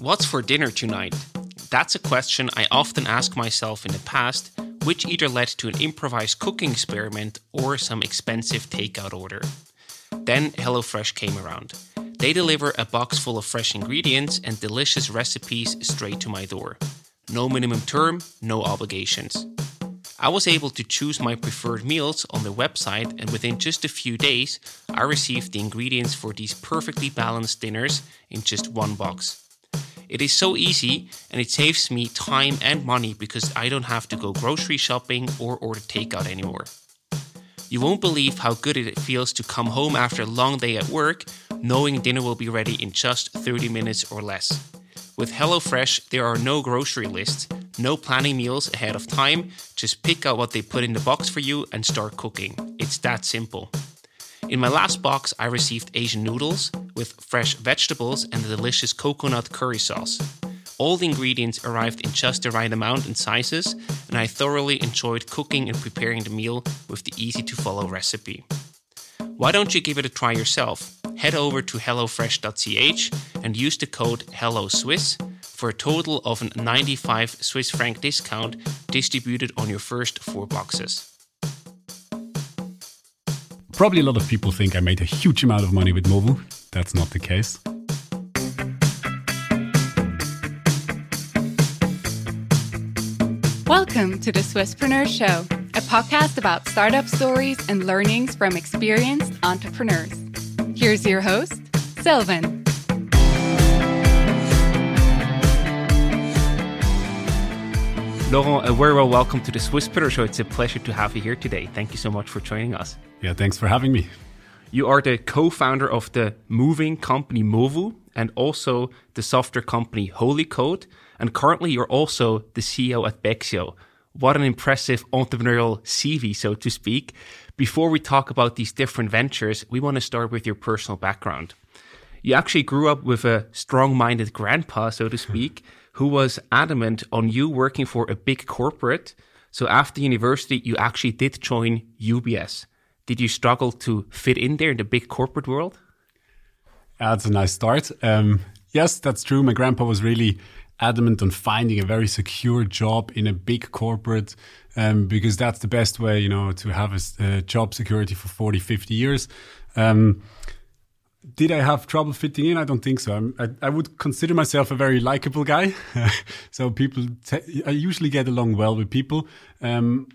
What's for dinner tonight? That's a question I often ask myself in the past, which either led to an improvised cooking experiment or some expensive takeout order. Then HelloFresh came around. They deliver a box full of fresh ingredients and delicious recipes straight to my door. No minimum term, no obligations. I was able to choose my preferred meals on their website, and within just a few days, I received the ingredients for these perfectly balanced dinners in just one box. It is so easy and it saves me time and money because I don't have to go grocery shopping or order takeout anymore. You won't believe how good it feels to come home after a long day at work knowing dinner will be ready in just 30 minutes or less. With HelloFresh, there are no grocery lists, no planning meals ahead of time, just pick out what they put in the box for you and start cooking. It's that simple. In my last box, I received Asian noodles with fresh vegetables and a delicious coconut curry sauce. All the ingredients arrived in just the right amount and sizes, and I thoroughly enjoyed cooking and preparing the meal with the easy to follow recipe. Why don't you give it a try yourself? Head over to hellofresh.ch and use the code HelloSwiss for a total of a 95 Swiss franc discount distributed on your first four boxes. Probably a lot of people think I made a huge amount of money with Movu. That's not the case. Welcome to the Swisspreneur Show, a podcast about startup stories and learnings from experienced entrepreneurs. Here's your host, Sylvan. Laurent, a very well welcome to the Swisspreneur Show. It's a pleasure to have you here today. Thank you so much for joining us. Yeah, thanks for having me. You are the co-founder of the moving company Movu and also the software company Holycode. And currently you're also the CEO at Bexio. What an impressive entrepreneurial CV, so to speak. Before we talk about these different ventures, we want to start with your personal background. You actually grew up with a strong minded grandpa, so to speak, who was adamant on you working for a big corporate. So after university, you actually did join UBS. Did you struggle to fit in there in the big corporate world? That's a nice start. Um, yes, that's true. My grandpa was really adamant on finding a very secure job in a big corporate um, because that's the best way, you know, to have a, a job security for 40, 50 years. Um, did I have trouble fitting in? I don't think so. I, I would consider myself a very likable guy. so people, I usually get along well with people. Um,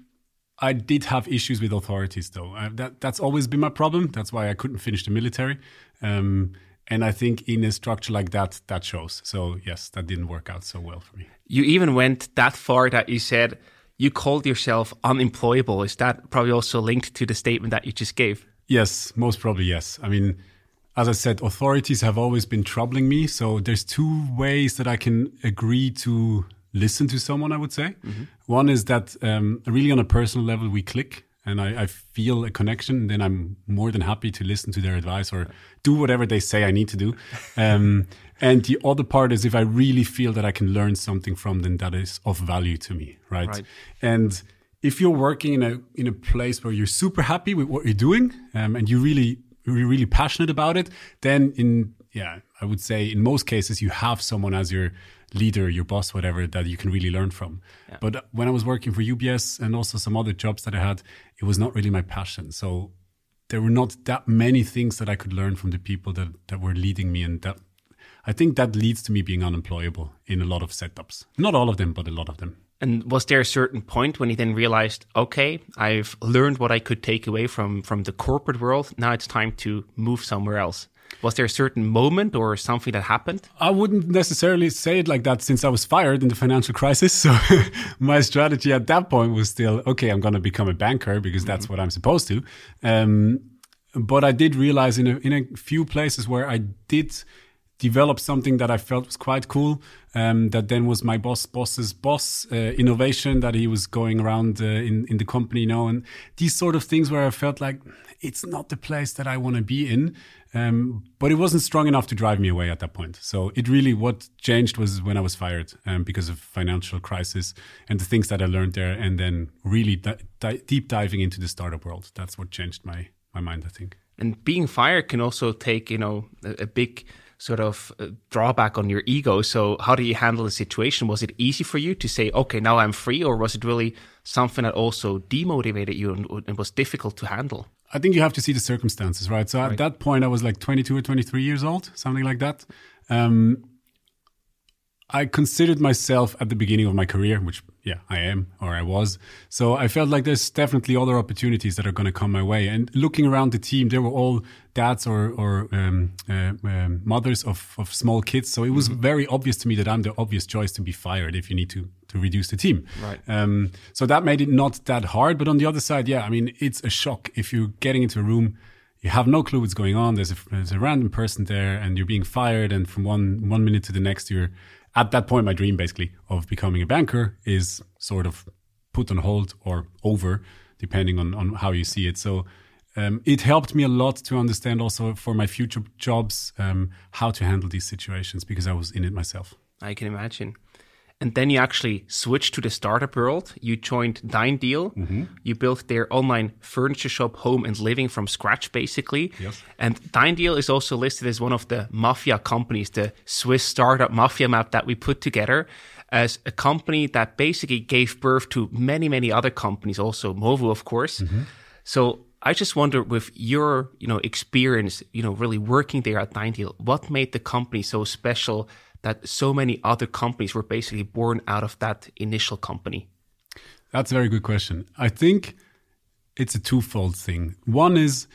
I did have issues with authorities, though. Uh, that that's always been my problem. That's why I couldn't finish the military. Um, and I think in a structure like that, that shows. So yes, that didn't work out so well for me. You even went that far that you said you called yourself unemployable. Is that probably also linked to the statement that you just gave? Yes, most probably yes. I mean as I said, authorities have always been troubling me. So there's two ways that I can agree to listen to someone, I would say. Mm-hmm. One is that um, really on a personal level, we click and I, I, feel a connection. Then I'm more than happy to listen to their advice or do whatever they say I need to do. Um, and the other part is if I really feel that I can learn something from them that is of value to me, right? right. And if you're working in a in a place where you're super happy with what you're doing um, and you really really passionate about it, then in yeah, I would say in most cases you have someone as your leader, your boss, whatever, that you can really learn from. Yeah. But when I was working for UBS and also some other jobs that I had, it was not really my passion. So there were not that many things that I could learn from the people that, that were leading me. And that I think that leads to me being unemployable in a lot of setups. Not all of them, but a lot of them. And was there a certain point when he then realized, okay, I've learned what I could take away from from the corporate world. Now it's time to move somewhere else. Was there a certain moment or something that happened? I wouldn't necessarily say it like that since I was fired in the financial crisis. So my strategy at that point was still, okay, I'm going to become a banker because that's mm -hmm. what I'm supposed to. Um, but I did realize in a, in a few places where I did developed something that I felt was quite cool. Um, that then was my boss boss's boss uh, innovation that he was going around uh, in in the company, you know, and these sort of things where I felt like it's not the place that I want to be in. Um, but it wasn't strong enough to drive me away at that point. So it really what changed was when I was fired um, because of financial crisis and the things that I learned there, and then really di di deep diving into the startup world. That's what changed my my mind, I think. And being fired can also take you know a, a big sort of uh, drawback on your ego. So, how do you handle the situation? Was it easy for you to say, okay, now I'm free, or was it really something that also demotivated you and, and was difficult to handle? I think you have to see the circumstances, right? So, at Right. that point, I was like 22 or 23 years old, something like that. Um, I considered myself at the beginning of my career, which, yeah, I am or I was. So I felt like there's definitely other opportunities that are going to come my way. And looking around the team, they were all dads or, or um, uh, um, mothers of, of small kids. So it was very obvious to me that I'm the obvious choice to be fired if you need to, to reduce the team. Right. Um, so that made it not that hard. But on the other side, yeah, I mean, it's a shock if you're getting into a room you have no clue what's going on. There's a, there's a random person there, and you're being fired. And from one one minute to the next, you're at that point. My dream, basically, of becoming a banker is sort of put on hold or over, depending on on how you see it. So. Um, it helped me a lot to understand also for my future jobs um, how to handle these situations because I was in it myself. I can imagine. And then you actually switched to the startup world. You joined DeinDeal. Mm-hmm. You built their online furniture shop, home and living from scratch, basically. Yes. And DeinDeal is also listed as one of the mafia companies, the Swiss startup mafia map that we put together as a company that basically gave birth to many, many other companies, also Movu, of course. Mm-hmm. So I just wonder, with your you know experience, you know, really working there at DeinDeal, what made the company so special that so many other companies were basically born out of that initial company? That's a very good question. I think it's a twofold thing. One is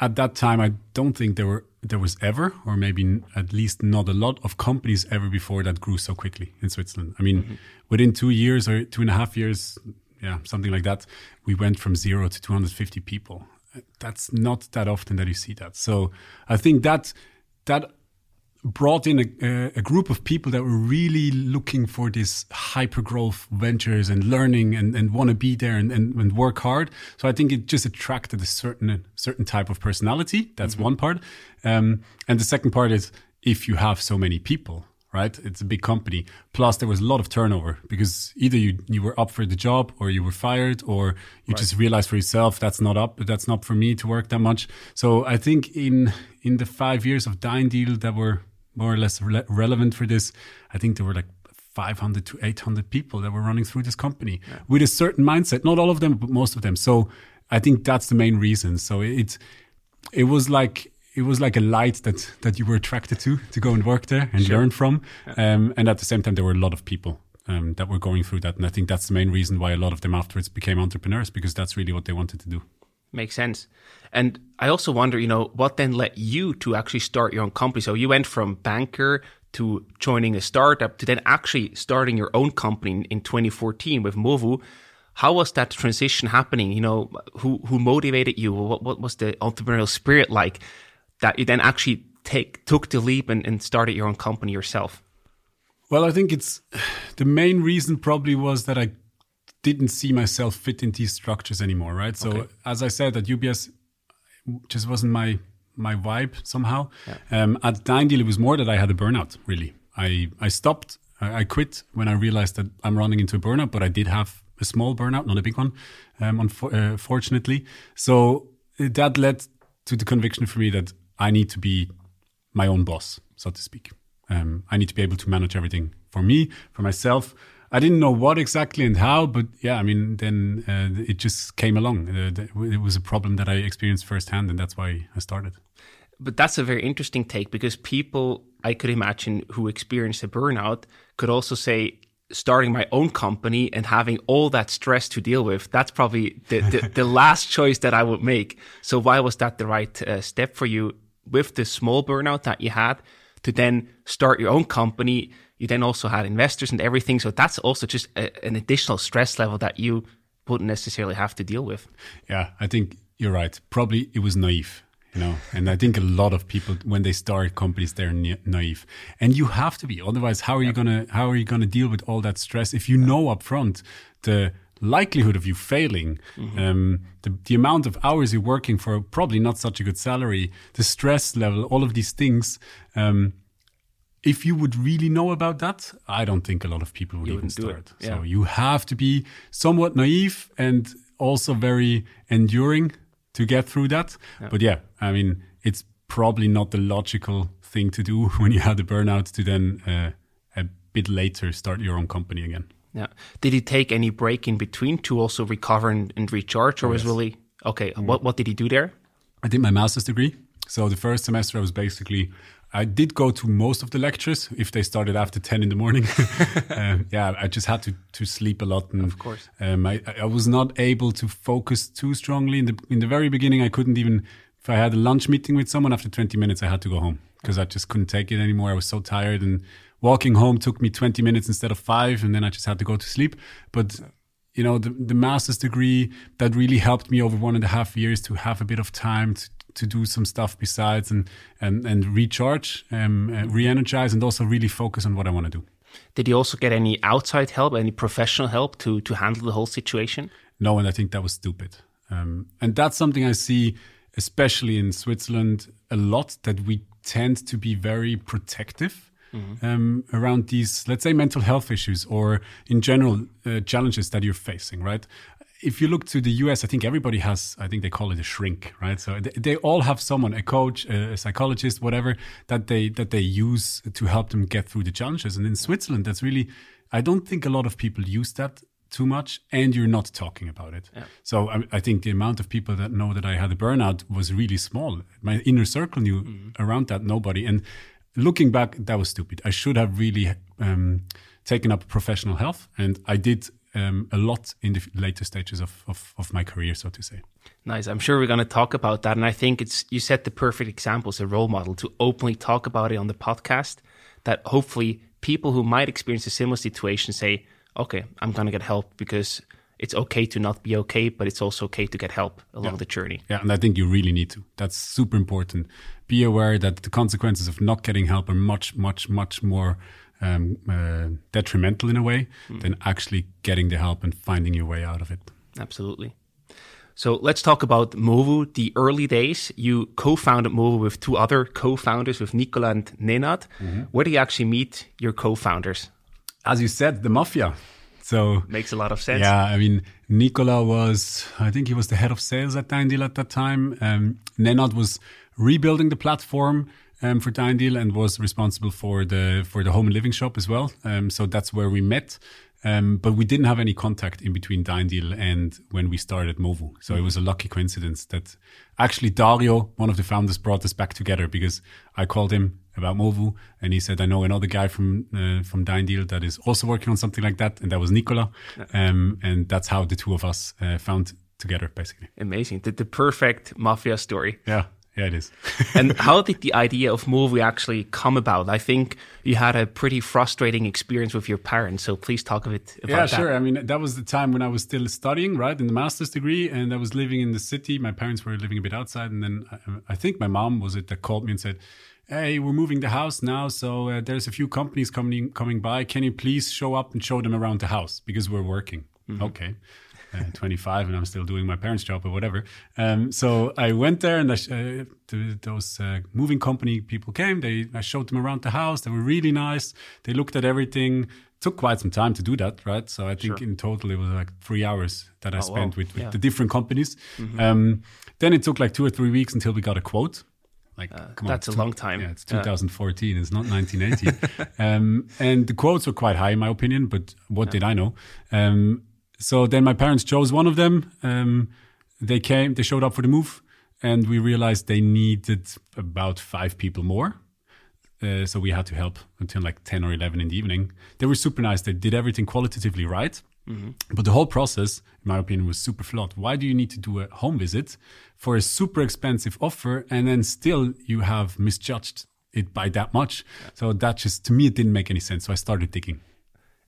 at that time, I don't think there were there was ever, or maybe at least not a lot of companies ever before that grew so quickly in Switzerland. I mean, mm-hmm. within two years or two and a half years, yeah, something like that, we went from zero to 250 people. That's not that often that you see that. So I think that that brought in a, a group of people that were really looking for this hyper growth ventures and learning and, and want to be there and, and, and work hard. So I think it just attracted a certain certain type of personality. That's one part. Um, and the second part is if you have so many people, right? It's a big company. Plus there was a lot of turnover because either you, you were up for the job or you were fired or you just realized for yourself that's not up, that's not for me to work that much. So I think in in the five years of DeinDeal that were more or less rele- relevant for this, I think there were like 500 to 800 people that were running through this company with a certain mindset. Not all of them, but most of them. So I think that's the main reason. So it it was like it was like a light that that you were attracted to to go and work there and learn from. Um, and at the same time, there were a lot of people. Um, that were going through that, and I think that's the main reason why a lot of them afterwards became entrepreneurs because that's really what they wanted to do. Makes sense. And I also wonder, you know, what then led you to actually start your own company? So you went from banker to joining a startup to then actually starting your own company in- in 2014 with Movu. How was that transition happening? You know, who who motivated you? What what was the entrepreneurial spirit like that you then actually take took the leap and, and started your own company yourself? Well, I think it's the main reason probably was that I didn't see myself fit in these structures anymore, right? So Okay. as I said, at UBS just wasn't my my vibe somehow. Um, at DeinDeal, it was more that I had a burnout. Really, I I stopped. I, I quit when I realized that I'm running into a burnout. But I did have a small burnout, not a big one, um, unfor- uh. So uh, that led to the conviction for me that I need to be my own boss, so to speak. Um, I need to be able to manage everything for me, for myself. I didn't know what exactly and how, but yeah, I mean, then uh, it just came along. Uh, it was a problem that I experienced firsthand, and that's why I started. But that's a very interesting take because people, I could imagine, who experienced a burnout could also say, starting my own company and having all that stress to deal with, that's probably the, the, the last choice that I would make. So, why was that the right uh, step for you with the small burnout that you had to then start your own company? You then also had investors and everything. So, that's also just a, an additional stress level that you wouldn't necessarily have to deal with. Yeah, I think you're right. Probably it was naive, you know, and I think a lot of people when they start companies they're na- naive, and you have to be. Otherwise, how are you gonna how are you gonna deal with all that stress if you know upfront the likelihood of you failing, um, the the amount of hours you're working for probably not such a good salary, the stress level, all of these things. Um, if you would really know about that, I don't think a lot of people would even wouldn't it, start. yeah. So you have to be somewhat naive and also very enduring to get through that. But yeah, I mean, it's probably not the logical thing to do when you had a burnout to then uh, a bit later start your own company again. Yeah. Did he take any break in between to also recover and, and recharge, or was Yes. really okay? What what did he do there? I did my master's degree. So the first semester I was basically, I did go to most of the lectures if they started after 10 in the morning. um, yeah, I just had to, to sleep a lot. And, Of course. Um, I, I was not able to focus too strongly. In the, in the very beginning, I couldn't even, if I had a lunch meeting with someone after 20 minutes, I had to go home because I just couldn't take it anymore. I was so tired and walking home took me 20 minutes instead of five. And then I just had to go to sleep. But you know the, the master's degree that really helped me over one and a half years to have a bit of time to, to do some stuff besides and and and recharge um, uh, re-energize and also really focus on what i want to do. Did he also get any outside help, any professional help to to handle the whole situation? no and i think that was stupid. Um, and that's something i see especially in switzerland a lot that we tend to be very protective um, around these let's say mental health issues or in general uh, challenges that you're facing right if you look to the us i think everybody has i think they call it a shrink right so they, they all have someone a coach a psychologist whatever that they that they use to help them get through the challenges and in switzerland that's really i don't think a lot of people use that too much and you're not talking about it. So I, I think the amount of people that know that I had a burnout was really small. My inner circle knew around that nobody. And looking back, that was stupid. I should have really um, taken up professional health, and I did um, a lot in the later stages of, of, of my career, so to say. Nice. I'm sure we're going to talk about that, and I think it's you set the perfect example as a role model to openly talk about it on the podcast. That hopefully people who might experience a similar situation say, "Okay, I'm going to get help because." It's okay to not be okay, but it's also okay to get help along the journey. Yeah, and I think you really need to. That's super important. Be aware that the consequences of not getting help are much, much, much more um, uh, detrimental in a way than actually getting the help and finding your way out of it. Absolutely. So let's talk about Movu, the early days. You co-founded Movu with two other co-founders, with Nicola and Nenad. Where do you actually meet your co-founders? As you said, the mafia. So Makes a lot of sense. Yeah, I mean, Nicola was, I think he was the head of sales at Deal at that time. Um, Nenad was rebuilding the platform um, for Deal and was responsible for the for the home and living shop as well. Um, so that's where we met. Um, but we didn't have any contact in between Deal and when we started Movu. So it was a lucky coincidence that actually Dario, one of the founders, brought us back together because I called him about Movu, and he said, "I know another guy from uh, from Deal that is also working on something like that," and that was Nicola, um, and that's how the two of us uh, found together, basically. Amazing. The, the perfect mafia story. Yeah, yeah, it is. and how did the idea of Movu actually come about? I think you had a pretty frustrating experience with your parents, so please talk a bit about yeah, that. sure. I mean, that was the time when I was still studying, right, in the master's degree, and I was living in the city. My parents were living a bit outside, and then I, I think my mom was it that called me and said, "Hey, we're moving the house now, so uh, there's a few companies coming coming by. Can you please show up and show them around the house because we're working?" Okay. Uh, 25 and I'm still doing my parents' job or whatever. Um, so I went there and I sh- uh, the, those uh, moving company people came. They I showed them around the house. They were really nice. They looked at everything. Took quite some time to do that, right? So I think in total it was like three hours that I spent with, with Yeah. the different companies. Um, then it took like two or three weeks until we got a quote. Like, come on, that's a two- long time. Yeah, it's Yeah. 2014. It's not 1980. um, and the quotes were quite high, in my opinion. But what did I know? Um, so then my parents chose one of them. Um, they came, they showed up for the move, and we realized they needed about five people more. Uh, so we had to help until like 10 or 11 in the evening. They were super nice. They did everything qualitatively right. But the whole process, in my opinion, was super flawed. Why do you need to do a home visit for a super expensive offer and then still you have misjudged it by that much? So that just, to me, it didn't make any sense. So I started digging.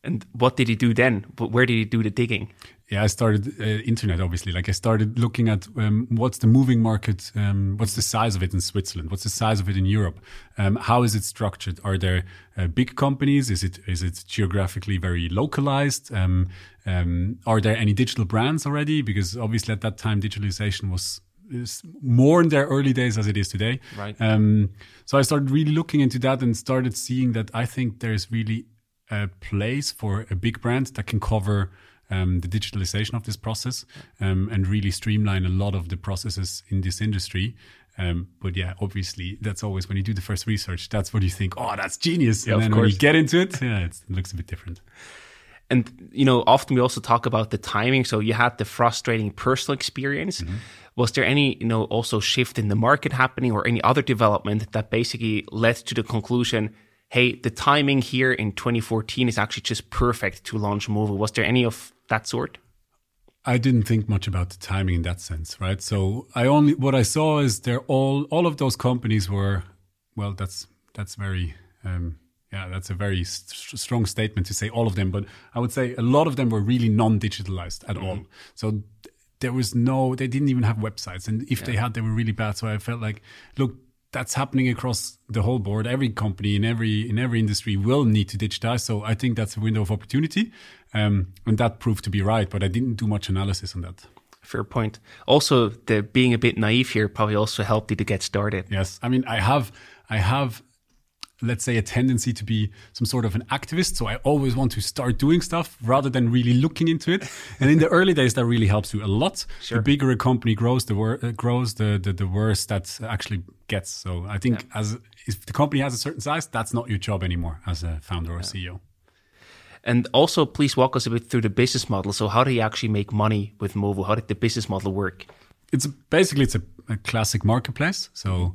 And what did he do then? Wh- Where did he do the digging? Yeah, I started uh, internet obviously. Like I started looking at um, what's the moving market, um, what's the size of it in Switzerland, what's the size of it in Europe, um, how is it structured? Are there uh, big companies? Is it is it geographically very localized? Um, um, are there any digital brands already? Because obviously at that time digitalization was is more in their early days as it is today. Right. Um, so I started really looking into that and started seeing that I think there's really a place for a big brand that can cover um, the digitalization of this process um, and really streamline a lot of the processes in this industry. Um, but yeah, obviously, that's always when you do the first research, that's what you think, oh, that's genius. Yeah, and then when you get into it, yeah, it looks a bit different. And you know, often we also talk about the timing. So you had the frustrating personal experience. Was there any, you know, also shift in the market happening or any other development that basically led to the conclusion, hey, the timing here in 2014 is actually just perfect to launch Movu? Was there any of that sort? I didn't think much about the timing in that sense, right? So I only what I saw is they're all all of those companies were well. That's that's very um, yeah, that's a very st- strong statement to say all of them, but I would say a lot of them were really non-digitalized at all. So there was no, they didn't even have websites, and if they had, they were really bad. So I felt like, look, that's happening across the whole board. Every company in every in every industry will need to digitize. So I think that's a window of opportunity, um, and that proved to be right. But I didn't do much analysis on that. Fair point. Also, the being a bit naive here probably also helped you to get started. Yes, I mean, I have, I have, let's say, a tendency to be some sort of an activist. So I always want to start doing stuff rather than really looking into it. and in the early days, that really helps you a lot. The bigger a company grows, the wor- uh, grows, the, the the worse that actually gets. So I think as if the company has a certain size, that's not your job anymore as a founder or CEO. And also, please walk us a bit through the business model. So, how do you actually make money with Movu? How did the business model work? it's basically it's a, a classic marketplace. So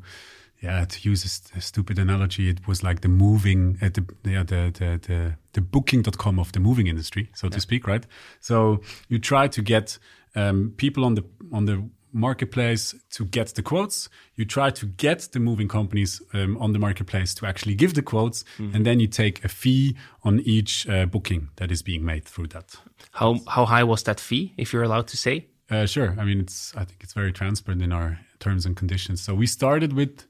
yeah, to use a, st- a stupid analogy, it was like the moving at the yeah the the the, the booking.com of the moving industry, so to speak, right? So you try to get um, people on the on the marketplace to get the quotes. You try to get the moving companies um, on the marketplace to actually give the quotes, and then you take a fee on each uh, booking that is being made through that. How how high was that fee, if you're allowed to say? Uh, sure. I mean, it's. I think it's very transparent in our terms and conditions. So we started with,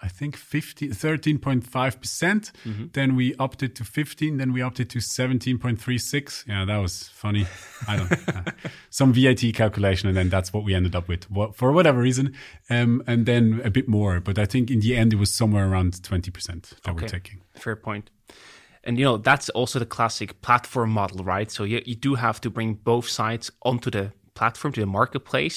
I think, 50, 13.5 percent. Then we upped it to 15. Then we upped it to 17.36. Yeah, that was funny. I don't. uh, some VAT calculation, and then that's what we ended up with what, for whatever reason. Um, and then a bit more, but I think in the end it was somewhere around 20 percent that we're taking. Fair point. And you know that's also the classic platform model, right? So you, you do have to bring both sides onto the platform to the marketplace,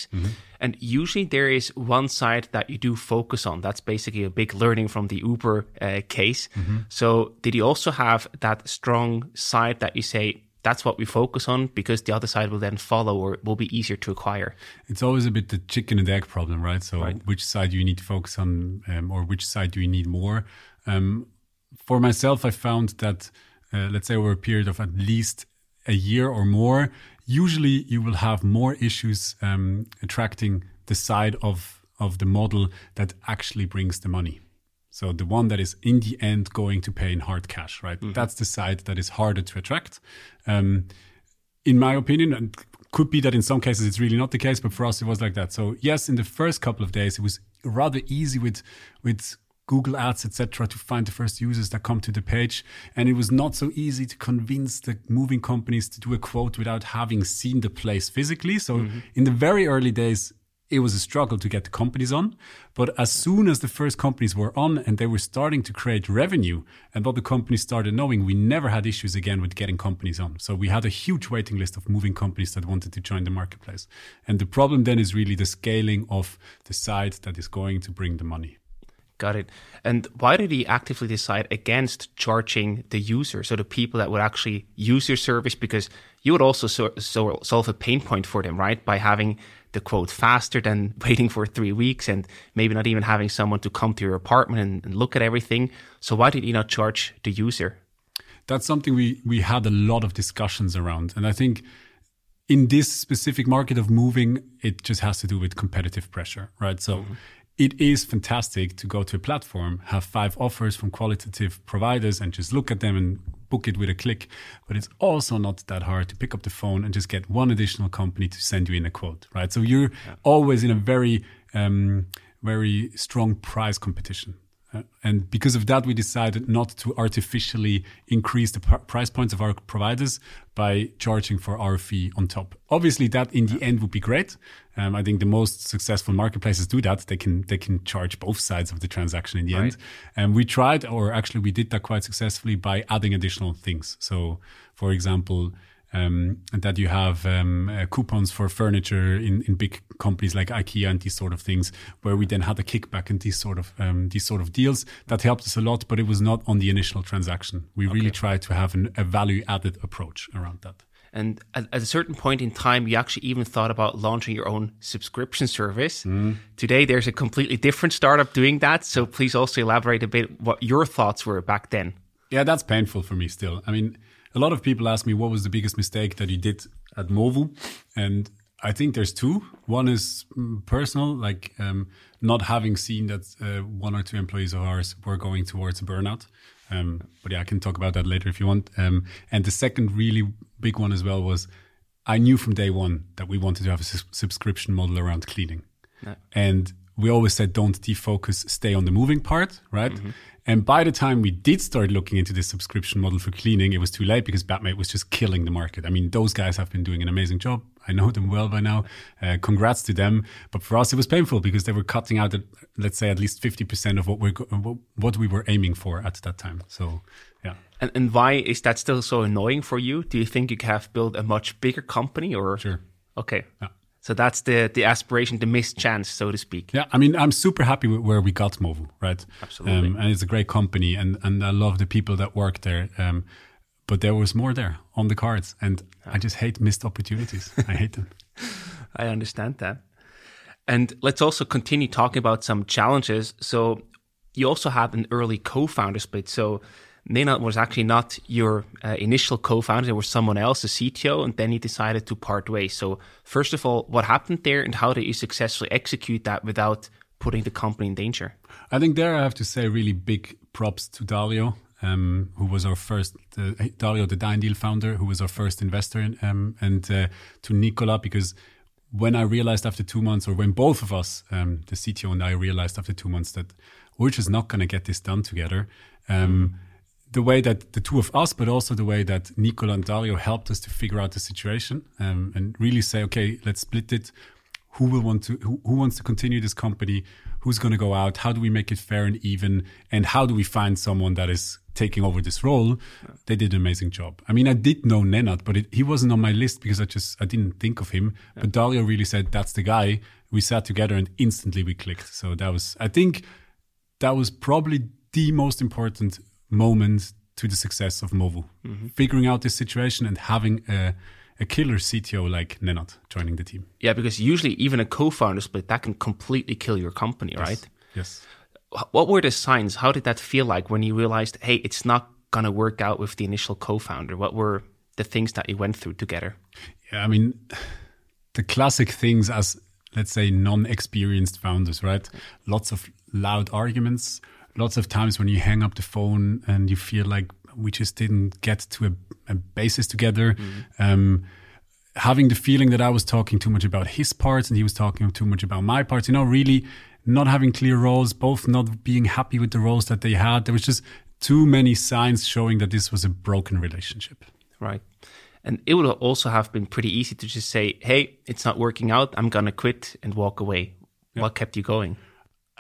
and usually there is one side that you do focus on. That's basically a big learning from the Uber uh, case. So did you also have that strong side that you say that's what we focus on because the other side will then follow or will be easier to acquire? It's always a bit the chicken and egg problem, right? So, which side do you need to focus on, um, or which side do you need more? Um, for myself, I found that, uh, let's say, over a period of at least a year or more, usually you will have more issues um, attracting the side of of the model that actually brings the money. So the one that is in the end going to pay in hard cash, right? That's the side that is harder to attract. Um, in my opinion, and could be that in some cases it's really not the case, but for us it was like that. So yes, in the first couple of days it was rather easy with with Google Ads, etc., to find the first users that come to the page, and it was not so easy to convince the moving companies to do a quote without having seen the place physically. So mm-hmm. in the very early days. It was a struggle to get the companies on, but as soon as the first companies were on and they were starting to create revenue, and what the companies started knowing, we never had issues again with getting companies on. So we had a huge waiting list of moving companies that wanted to join the marketplace. And the problem then is really the scaling of the site that is going to bring the money. Got it. And why did he actively decide against charging the user, so the people that would actually use your service? Because you would also so, so solve a pain point for them, right? By having the quote faster than waiting for three weeks and maybe not even having someone to come to your apartment and, and look at everything. So why did you not charge the user? That's something we, we had a lot of discussions around. And I think in this specific market of moving, it just has to do with competitive pressure, right? So mm-hmm. It is fantastic to go to a platform, have five offers from qualitative providers, and just look at them and book it with a click. But it's also not that hard to pick up the phone and just get one additional company to send you in a quote, right? So you're always in a very, um, very strong price competition. Uh, and because of that, we decided not to artificially increase the pr- price points of our providers by charging for our fee on top. Obviously, that in the end would be great. Um, I think the most successful marketplaces do that. They can they can charge both sides of the transaction in the end. And we tried, or actually we did that quite successfully by adding additional things. So, for example. Um, that you have um, uh, coupons for furniture in, in big companies like IKEA and these sort of things, where we then had a kickback and these sort of um, these sort of deals. That helped us a lot, but it was not on the initial transaction. We okay. really tried to have an, a value added approach around that. And at, at, a certain point in time, you actually even thought about launching your own subscription service. Mm. Today, there's a completely different startup doing that. So please also elaborate a bit what your thoughts were back then. Yeah, that's painful for me still. I mean, a lot of people ask me what was the biggest mistake that you did at Movu, and I think there's two. One is mm, personal, like um, not having seen that uh, one or two employees of ours were going towards burnout. Um, but yeah, I can talk about that later if you want. Um, and the second really big one as well was I knew from day one that we wanted to have a su- subscription model around cleaning. No. And we always said don't defocus, stay on the moving part, right? Mm-hmm. And by the time we did start looking into this subscription model for cleaning, it was too late because Batmaid was just killing the market. I mean, those guys have been doing an amazing job. I know them well by now. Uh, congrats to them. But for us, it was painful because they were cutting out, let's say, at least 50% of what, we what we were aiming for at that time. So, yeah. And, and why is that still so annoying for you? Do you think you have built a much bigger company or? Sure. Okay. Yeah. So that's the the aspiration, the missed chance, so to speak. Yeah, I mean, I'm super happy with where we got Movu, right? Absolutely. Um, and it's a great company, and and I love the people that work there. Um, but there was more there on the cards, and I just hate missed opportunities. I hate them. I understand that. And let's also continue talking about some challenges. So you also had an early co-founder split. So Nenad was actually not your uh, initial co-founder; it was someone else, the CTO, and then he decided to part ways. So, first of all, what happened there, and how did you successfully execute that without putting the company in danger? I think there I have to say really big props to Dario, um, who was our first uh, Dario, the DeinDeal founder, who was our first investor, in, um, and uh, to Nicola because when I realized after two months, or when both of us, um, the CTO and I, realized after two months that we're just not going to get this done together. Um, the way that the two of us, but also the way that Nicola and Dario helped us to figure out the situation um, and really say, okay, let's split it. Who will want to? Who, who wants to continue this company? Who's going to go out? How do we make it fair and even? And how do we find someone that is taking over this role? They did an amazing job. I mean, I did know Nenad, but it, he wasn't on my list because I just I didn't think of him. Yeah. But Dario really said that's the guy. We sat together and instantly we clicked. So that was, I think, that was probably the most important moment to the success of Movu. Mm-hmm. Figuring out this situation and having a, a killer CTO like Nenad joining the team. Yeah, because usually even a co-founder split that can completely kill your company, yes. right? Yes. What were the signs? How did that feel like when you realized, hey, it's not gonna work out with the initial co-founder? What were the things that you went through together? Yeah, I mean, the classic things as let's say non-experienced founders, right? Lots of loud arguments, lots of times when you hang up the phone and you feel like we just didn't get to a, a basis together. Mm. Um, having the feeling that I was talking too much about his parts and he was talking too much about my parts, you know, really not having clear roles, both not being happy with the roles that they had. There was just too many signs showing that this was a broken relationship. Right. And it would also have been pretty easy to just say, hey, it's not working out. I'm going to quit and walk away. Yeah. What kept you going?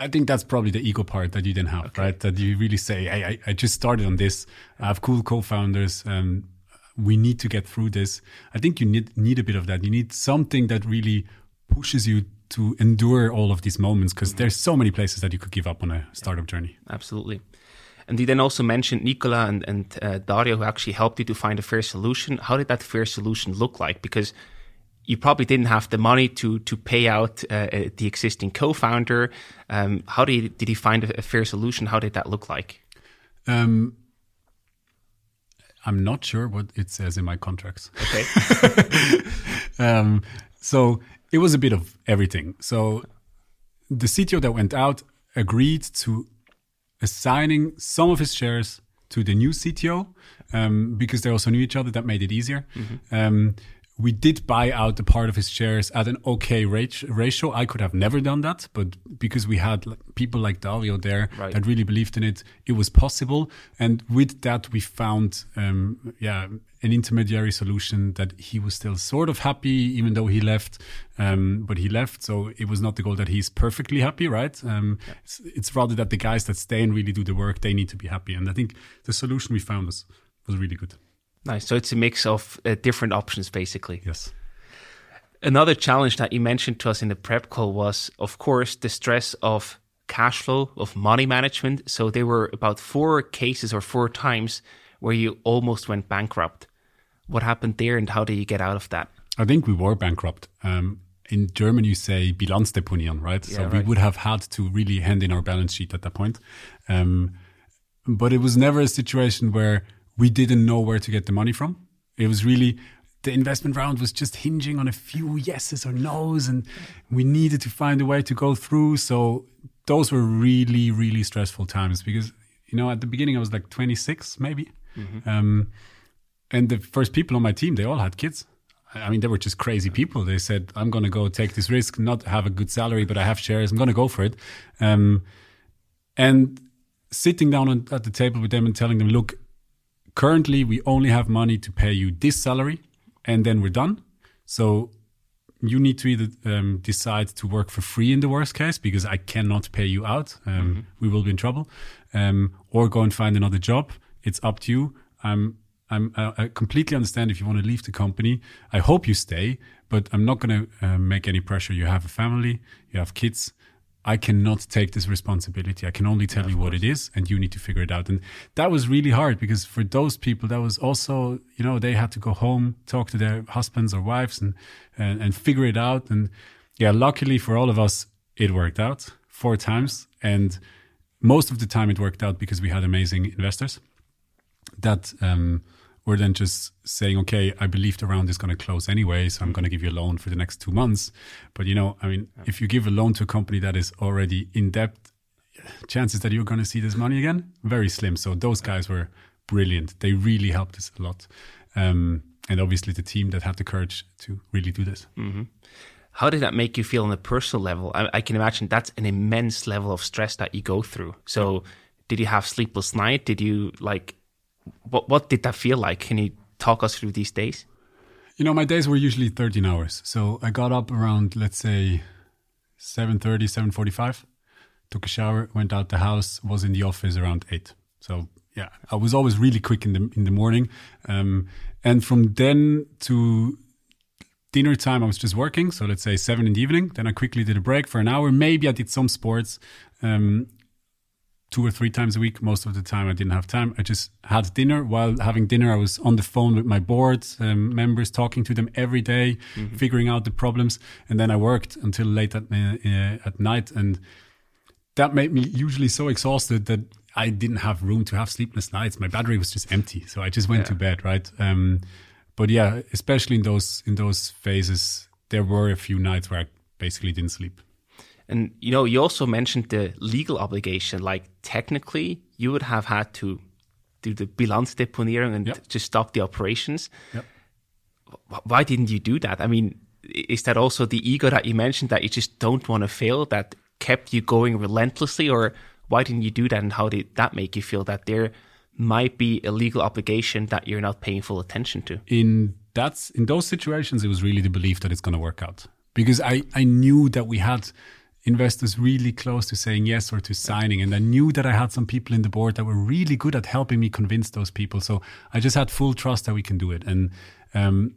I think that's probably the ego part that you didn't have, okay. right? That you really say, hey, I, I just started on this. I have cool co-founders. Um, we need to get through this. I think you need need a bit of that. You need something that really pushes you to endure all of these moments because mm-hmm. there's so many places that you could give up on a startup journey. Absolutely. And you then also mentioned Nicola and, and uh, Dario, who actually helped you to find a fair solution. How did that fair solution look like? Because you probably didn't have the money to to pay out uh, uh, the existing co-founder. Um, how did he, did he find a, fair solution? How did that look like? Um, I'm not sure what it says in my contracts. Okay. um, so it was a bit of everything. So the CTO that went out agreed to assigning some of his shares to the new CTO um, because they also knew each other. That made it easier. Mm-hmm. Um, we did buy out a part of his shares at an okay ratio. I could have never done that, but because we had people like Dario there right. that really believed in it, it was possible. And with that, we found, um, yeah, an intermediary solution that he was still sort of happy, even though he left. Um, but he left, so it was not the goal that he's perfectly happy, right? Um, yeah. it's, it's, rather that the guys that stay and really do the work, they need to be happy. And I think the solution we found was was really good. Nice. So it's a mix of uh, different options, basically. Yes. Another challenge that you mentioned to us in the prep call was, of course, the stress of cash flow, of money management. So there were about four cases or four times where you almost went bankrupt. What happened there and how did you get out of that? I think we were bankrupt. Um, in German, you say Bilanzdeponieren, right? Yeah, so right. we would have had to really hand in our balance sheet at that point. Um, but it was never a situation where we didn't know where to get the money from. It was really the investment round was just hinging on a few yeses or nos, and we needed to find a way to go through. So those were really, really stressful times because you know at the beginning I was like 26 maybe, um, and the first people on my team they all had kids. I mean, they were just crazy people. They said, "I'm going to go take this risk, not have a good salary, but I have shares. I'm going to go for it." Um, and sitting down on, at the table with them and telling them, "Look, currently we only have money to pay you this salary, and then we're done. So you need to either um, decide to work for free in the worst case because I cannot pay you out. Um, We will be in trouble, um, or go and find another job. It's up to you. I'm I'm I I completely understand if you want to leave the company. I hope you stay, but I'm not going to uh, make any pressure. You have a family, you have kids. I cannot take this responsibility. I can only tell you what it is, and you need to figure it out. And that was really hard because for those people, that was also, you know, they had to go home, talk to their husbands or wives, and and, and figure it out. And yeah, luckily for all of us, it worked out four times, and most of the time it worked out because we had amazing investors that um, were then just saying, okay, I believe the round is going to close anyway, so I'm going to give you a loan for the next two months. But you know, I mean, if you give a loan to a company that is already in debt, chances that you're going to see this money again very slim. So those guys were brilliant. They really helped us a lot, um, and obviously the team that had the courage to really do this. How did that make you feel on a personal level? I, I can imagine that's an immense level of stress that you go through. So, did you have sleepless night? Did you like what? What did that feel like? Can you talk us through these days? You know, my days were usually 13 hours. So I got up around, let's say, 7.30, 7.45, took a shower, went out the house, was in the office around 8. So, yeah, I was always really quick in the, in the morning. Um, and from then to dinner time, I was just working. So let's say 7 in the evening. Then I quickly did a break for an hour. Maybe I did some sports. Um, two or three times a week. Most of the time, I didn't have time. I just had dinner. While having dinner, I was on the phone with my board um, members, talking to them every day, figuring out the problems. And then I worked until late at, uh, at night. And that made me usually so exhausted that I didn't have room to have sleepless nights. My battery was just empty. So I just went to bed, right? Um, but yeah, especially in those in those phases, there were a few nights where I basically didn't sleep. And you know, you also mentioned the legal obligation. Like technically, you would have had to do the Bilanzdeponierung and Yep. just stop the operations. Yep. Why didn't you do that? I mean, is that also the ego that you mentioned that you just don't want to fail that kept you going relentlessly, or why didn't you do that? And how did that make you feel that there might be a legal obligation that you're not paying full attention to? in that's in those situations it was really the belief that it's going to work out because i i knew that we had investors really close to saying yes or to signing. And i knew that i had some people in the board that were really good at helping me convince those people. So i just had full trust that we can do it. And um,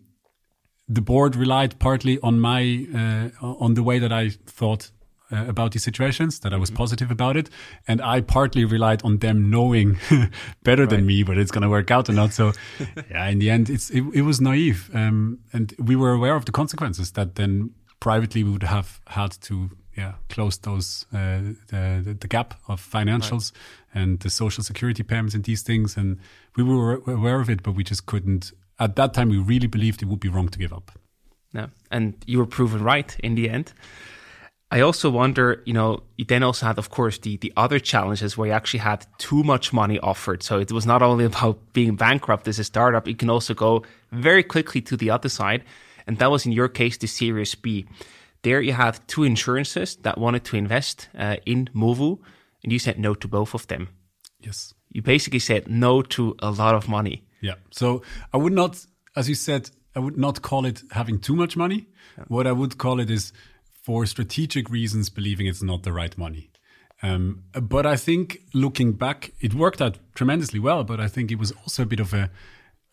the board relied partly on my uh, on the way that I thought uh, about these situations, that I was positive about it, and I partly relied on them knowing better than me whether it's going to work out or not. So, yeah, in the end, it's it, it was naive, um, and we were aware of the consequences that then privately we would have had to yeah close those uh, the, the the gap of financials and the social security payments and these things, and we were aware of it, but we just couldn't. At that time, we really believed it would be wrong to give up. Yeah. And you were proven right in the end. I also wonder, you know, you then also had, of course, the, the other challenges where you actually had too much money offered. So it was not only about being bankrupt as a startup, it can also go very quickly to the other side. And that was in your case, the Series B. There you had two insurances that wanted to invest uh, in Movu, and you said no to both of them. Yes. You basically said no to a lot of money. Yeah. So I would not, as you said, I would not call it having too much money. What I would call it is for strategic reasons, believing it's not the right money. Um, but I think looking back, it worked out tremendously well. But I think it was also a bit of a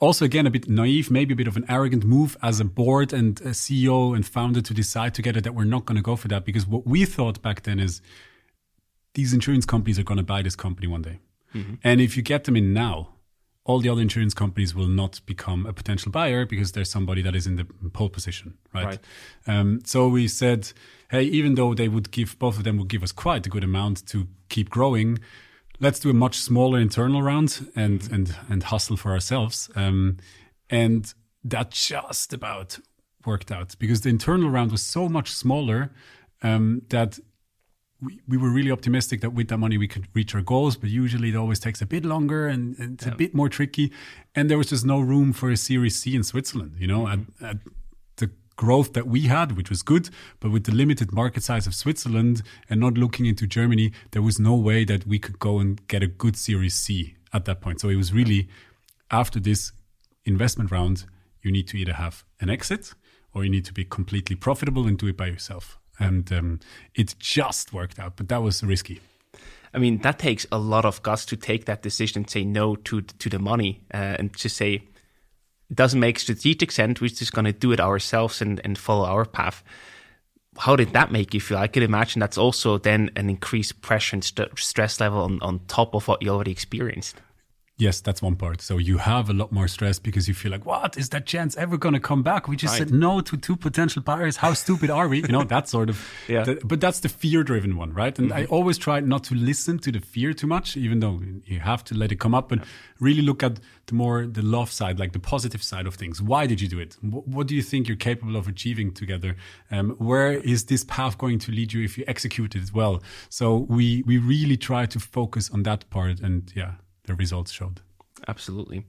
also again a bit naive, maybe a bit of an arrogant move as a board and a CEO and founder to decide together that we're not going to go for that because what we thought back then is these insurance companies are going to buy this company one day, mm-hmm. and if you get them in now, all the other insurance companies will not become a potential buyer because there's somebody that is in the pole position, right? right. Um, so we said, hey, even though they would give both of them would give us quite a good amount to keep growing let's do a much smaller internal round and and and hustle for ourselves. Um, and that just about worked out because the internal round was so much smaller um, that we, we were really optimistic that with that money we could reach our goals, but usually it always takes a bit longer and, and it's yeah. a bit more tricky. And there was just no room for a Series C in Switzerland. You know, at, at growth that we had, which was good, but with the limited market size of Switzerland and not looking into Germany, there was no way that we could go and get a good Series C at that point. So it was really after this investment round, you need to either have an exit or you need to be completely profitable and do it by yourself. And um, it just worked out, but that was risky. I mean, that takes a lot of guts to take that decision say no to to the money uh, and to say it doesn't make strategic sense. We're just going to do it ourselves and, and follow our path. How did that make you feel? I could imagine that's also then an increased pressure and st- stress level on, on top of what you already experienced. Yes, that's one part. So you have a lot more stress because you feel like, what is that chance ever going to come back? We just right. said no to two potential buyers. How stupid are we? You know, that sort of. yeah. The, but that's the fear driven one, right? And mm-hmm. I always try not to listen to the fear too much, even though you have to let it come up and yeah. really look at the more the love side, like the positive side of things. Why did you do it? What, what do you think you're capable of achieving together? Um, where is this path going to lead you if you execute it well? So we, we really try to focus on that part and yeah the results showed. Absolutely.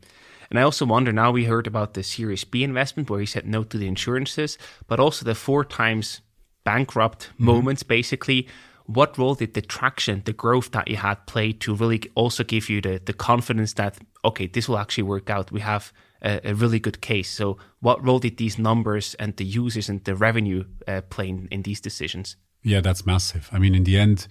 And I also wonder now we heard about the Series B investment where he said no to the insurances, but also the four times bankrupt mm-hmm. moments basically. What role did the traction, the growth that you had play to really also give you the, the confidence that, okay, this will actually work out? We have a, a really good case. So, what role did these numbers and the users and the revenue uh, play in, in these decisions? Yeah, that's massive. I mean, in the end,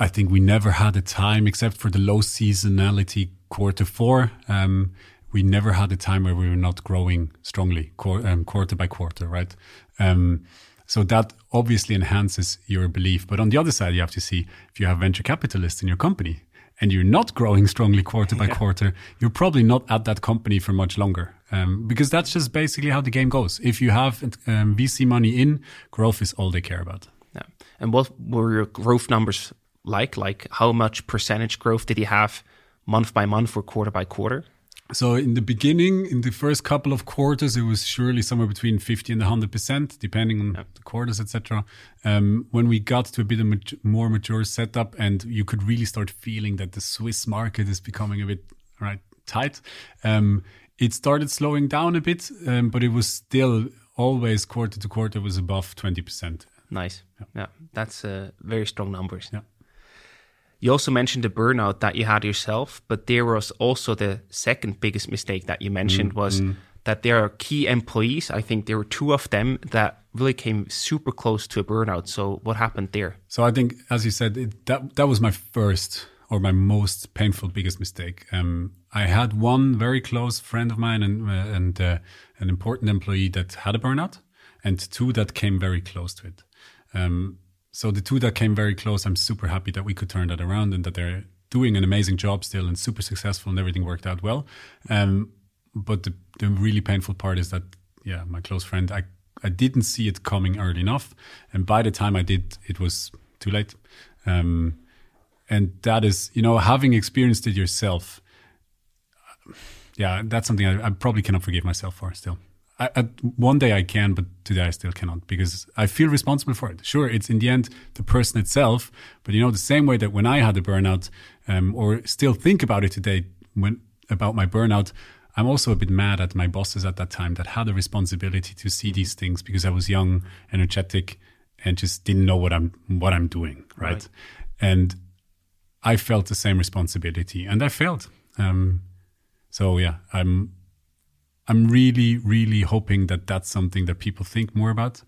I think we never had a time, except for the low seasonality quarter four. Um, we never had a time where we were not growing strongly um, quarter by quarter, right? Um, so that obviously enhances your belief. But on the other side, you have to see if you have venture capitalists in your company and you're not growing strongly quarter by yeah. quarter, you're probably not at that company for much longer. Um, because that's just basically how the game goes. If you have um, VC money in, growth is all they care about. Yeah. And what were your growth numbers like? Like how much percentage growth did he have month by month or quarter by quarter? So in the beginning, in the first couple of quarters, it was surely somewhere between 50 and 100 percent, depending on the quarters, etc. Um, when we got to a bit of more mature setup, and you could really start feeling that the Swiss market is becoming a bit right tight, um, it started slowing down a bit, um, but it was still always quarter to quarter was above 20 percent. Nice, yeah, yeah that's uh, very strong numbers. Yeah. You also mentioned the burnout that you had yourself, but there was also the second biggest mistake that you mentioned mm, was mm. that there are key employees. I think there were two of them that really came super close to a burnout. So what happened there? So I think, as you said, it, that that was my first or my most painful, biggest mistake. Um, I had one very close friend of mine and uh, and uh, an important employee that had a burnout, and two that came very close to it. Um, so the two that came very close, I'm super happy that we could turn that around and that they're doing an amazing job still and super successful and everything worked out well. Um, but the, the really painful part is that, yeah, my close friend, I, I didn't see it coming early enough. And by the time I did, it was too late. Um, and that is, you know, having experienced it yourself, yeah, that's something I, I probably cannot forgive myself for still. I, I, one day I can, but today I still cannot because I feel responsible for it. Sure, it's in the end the person itself, but you know the same way that when I had a burnout, um, or still think about it today when about my burnout, I'm also a bit mad at my bosses at that time that had a responsibility to see these things because I was young, energetic, and just didn't know what I'm what I'm doing, right? right. And I felt the same responsibility, and I failed. Um, so yeah, I'm I'm really, really hoping that that's something that people think more about.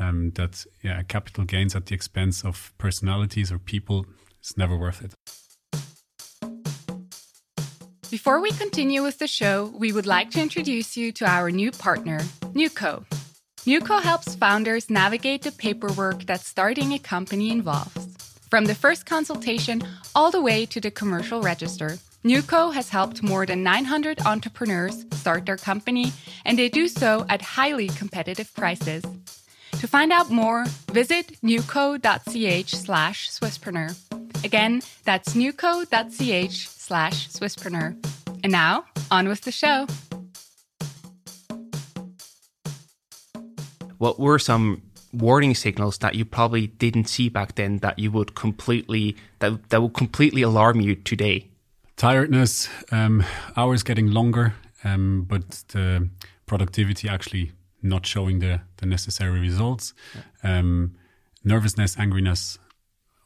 Um, that yeah, capital gains at the expense of personalities or people is never worth it. Before we continue with the show, we would like to introduce you to our new partner, Nuco. Nuco helps founders navigate the paperwork that starting a company involves. From the first consultation all the way to the commercial register, Nuco has helped more than 900 entrepreneurs start their company, and they do so at highly competitive prices. To find out more, visit nuco.ch slash Swisspreneur. Again, that's nuco.ch slash Swisspreneur. And now, on with the show. What were some warning signals that you probably didn't see back then that you would completely that that would completely alarm you today? Tiredness, um, hours getting longer, um, but the productivity actually not showing the the necessary results. Yeah. Um, nervousness, angriness,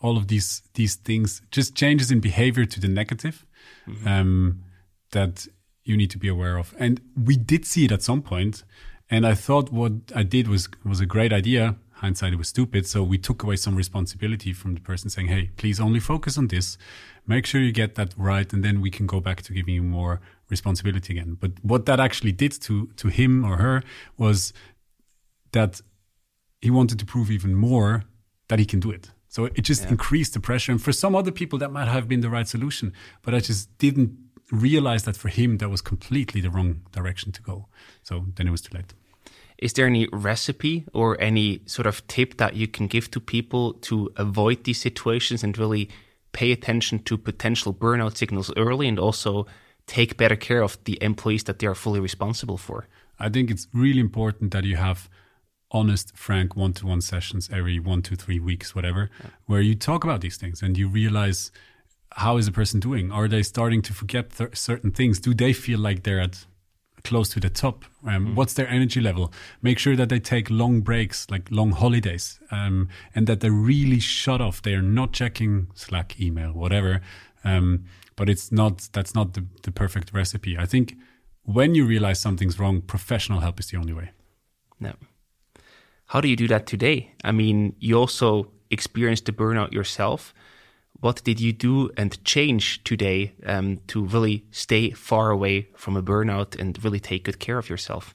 all of these these things, just changes in behavior to the negative mm-hmm. um, that you need to be aware of. And we did see it at some point, and I thought what I did was was a great idea. Hindsight, it was stupid. So we took away some responsibility from the person, saying, "Hey, please only focus on this. Make sure you get that right, and then we can go back to giving you more responsibility again." But what that actually did to to him or her was that he wanted to prove even more that he can do it. So it just yeah. increased the pressure. And for some other people, that might have been the right solution. But I just didn't realize that for him, that was completely the wrong direction to go. So then it was too late. Is there any recipe or any sort of tip that you can give to people to avoid these situations and really pay attention to potential burnout signals early and also take better care of the employees that they are fully responsible for? I think it's really important that you have honest, frank one to one sessions every one to three weeks, whatever, yeah. where you talk about these things and you realize how is a person doing? Are they starting to forget th- certain things? Do they feel like they're at close to the top? Um, mm. What's their energy level? Make sure that they take long breaks, like long holidays, um, and that they're really shut off. They are not checking Slack, email, whatever. Um, but it's not. That's not the, the perfect recipe. I think when you realize something's wrong, professional help is the only way. No. How do you do that today? I mean, you also experienced the burnout yourself. What did you do and change today um, to really stay far away from a burnout and really take good care of yourself?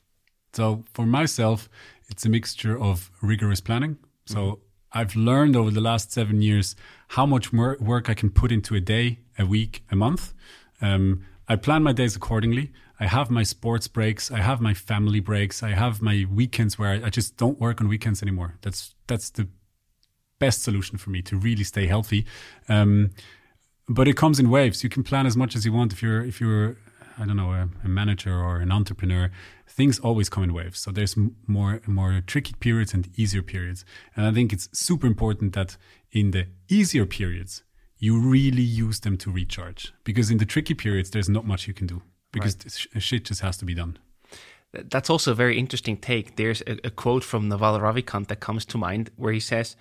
So, for myself, it's a mixture of rigorous planning. So, mm-hmm. I've learned over the last seven years how much work I can put into a day, a week, a month. Um, I plan my days accordingly. I have my sports breaks. I have my family breaks. I have my weekends where I, I just don't work on weekends anymore. That's that's the best solution for me to really stay healthy. Um, but it comes in waves. You can plan as much as you want if you're if you're I don't know a, a manager or an entrepreneur. Things always come in waves. So there's more more tricky periods and easier periods. And I think it's super important that in the easier periods you really use them to recharge because in the tricky periods there's not much you can do because right. shit just has to be done. That's also a very interesting take. There's a, a, quote from Naval Ravikant that comes to mind where he says,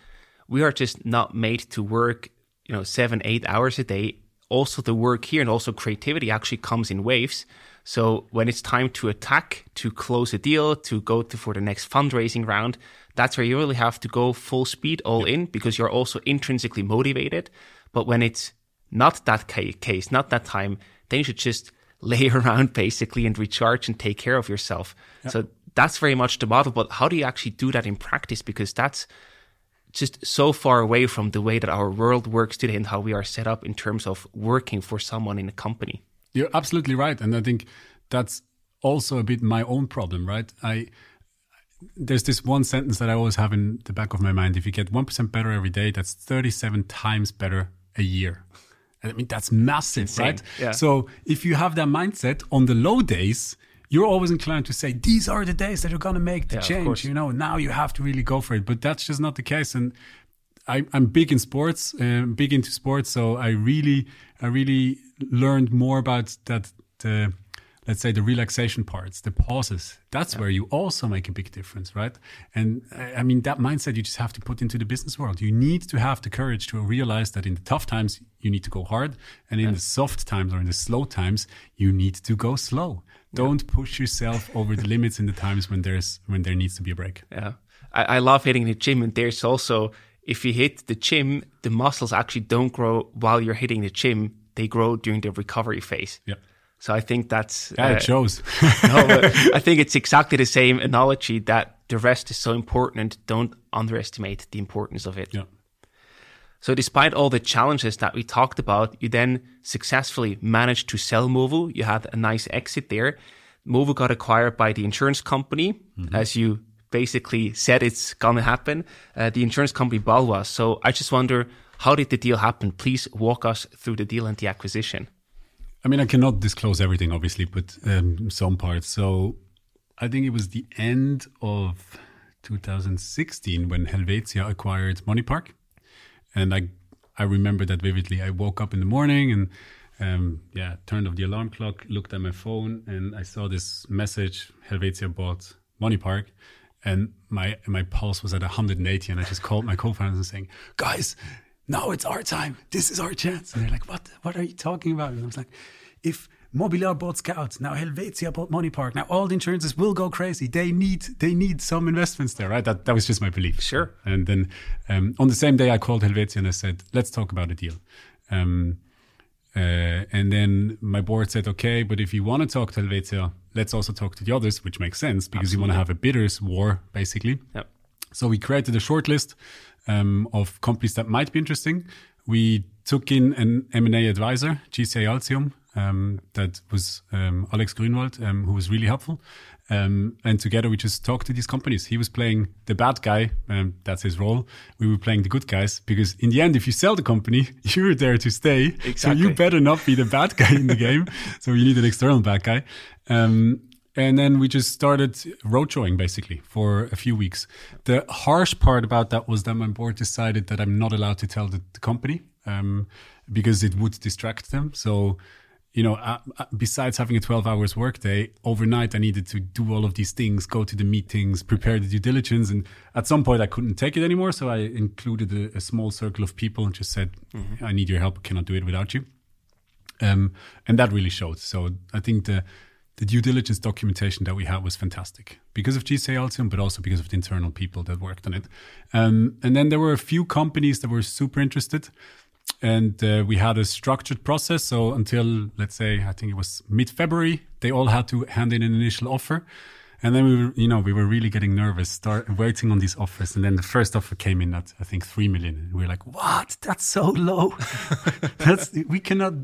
"We are just not made to work, you know, seven, eight hours a day. Also, the work here and also creativity actually comes in waves. So when it's time to attack, to close a deal, to go to, for the next fundraising round, that's where you really have to go full speed, all in, because you're also intrinsically motivated. But when it's not that case, not that time, then you should just." lay around basically and recharge and take care of yourself. So that's very much the model. But how do you actually do that in practice? Because that's just so far away from the way that our world works today and how we are set up in terms of working for someone in a company. You're absolutely right. And I think that's also a bit my own problem, right? I there's this one sentence that I always have in the back of my mind. If you get 1% better every day, that's 37 times better a year. I mean, that's massive, right? Yeah. So if you have that mindset on the low days, you're always inclined to say, these are the days that are going to make the yeah, change. You know, now you have to really go for it. But that's just not the case. And I, am big in sports, uh, big into sports. So I really, I really learned more about that, the, let's say the relaxation parts, the pauses. That's yeah. where you also make a big difference, right? And I mean, that mindset you just have to put into the business world. You need to have the courage to realize that in the tough times, you need to go hard. And in yeah. the soft times or in the slow times, you need to go slow. Don't yeah. push yourself over the limits in the times when there's, when there needs to be a break. Yeah. I, I love hitting the gym and there's also, if you hit the gym, the muscles actually don't grow while you're hitting the gym. They grow during the recovery phase. Yeah. So I think that's yeah, uh, it shows. no, I think it's exactly the same analogy that the rest is so important. Don't underestimate the importance of it. Yeah. So despite all the challenges that we talked about, you then successfully managed to sell Movu. You had a nice exit there. Movu got acquired by the insurance company, mm-hmm. as you basically said it's gonna happen. Uh, the insurance company Baloise. So I just wonder, how did the deal happen? Please walk us through the deal and the acquisition. I mean, I cannot disclose everything, obviously, but um, some parts. So I think it was the end of 2016 when Helvetia acquired MoneyPark and I I remember that vividly. I woke up in the morning and um, yeah, turned off the alarm clock, looked at my phone, and I saw this message: Helvetia bought MoneyPark, and my my pulse was at 180, and I just called my co-founders and saying, "Guys, now it's our time. This is our chance." And they're like, "What? What are you talking about?" And I was like, "If." Mobiliar bought Scout. Now Helvetia bought MoneyPark. Now all the insurances will go crazy. They need they need some investments there, right? That that was just my belief. Sure. And then um, on the same day, I called Helvetia and I said, "Let's talk about a deal." Um, uh, and then my board said, "Okay, but if you want to talk to Helvetia, let's also talk to the others," which makes sense because Absolutely. you want to have a bidders war, basically. Yep. So we created a short list um, of companies that might be interesting. We took in an M&A advisor, GCA Altium, um, that was um, Alex Grünwald, um, who was really helpful. Um, and together we just talked to these companies. He was playing the bad guy, um, that's his role. We were playing the good guys because in the end, if you sell the company, you're there to stay. Exactly. So you better not be the bad guy in the game. So you need an external bad guy. Um, and then we just started roadshowing basically for a few weeks. The harsh part about that was that my board decided that I'm not allowed to tell the, the company um, because it would distract them. So you know, besides having a 12 hours workday, overnight I needed to do all of these things, go to the meetings, prepare the due diligence. And at some point I couldn't take it anymore. So I included a, a small circle of people and just said, mm-hmm. I need your help. I cannot do it without you. Um, and that really showed. So I think the, the due diligence documentation that we had was fantastic because of GCA Altium, but also because of the internal people that worked on it. Um, and then there were a few companies that were super interested and uh, we had a structured process. So until let's say I think it was mid February, they all had to hand in an initial offer, and then we were, you know, we were really getting nervous, start waiting on these offers, and then the first offer came in at I think three million, and we are like, what? That's so low. That's we cannot.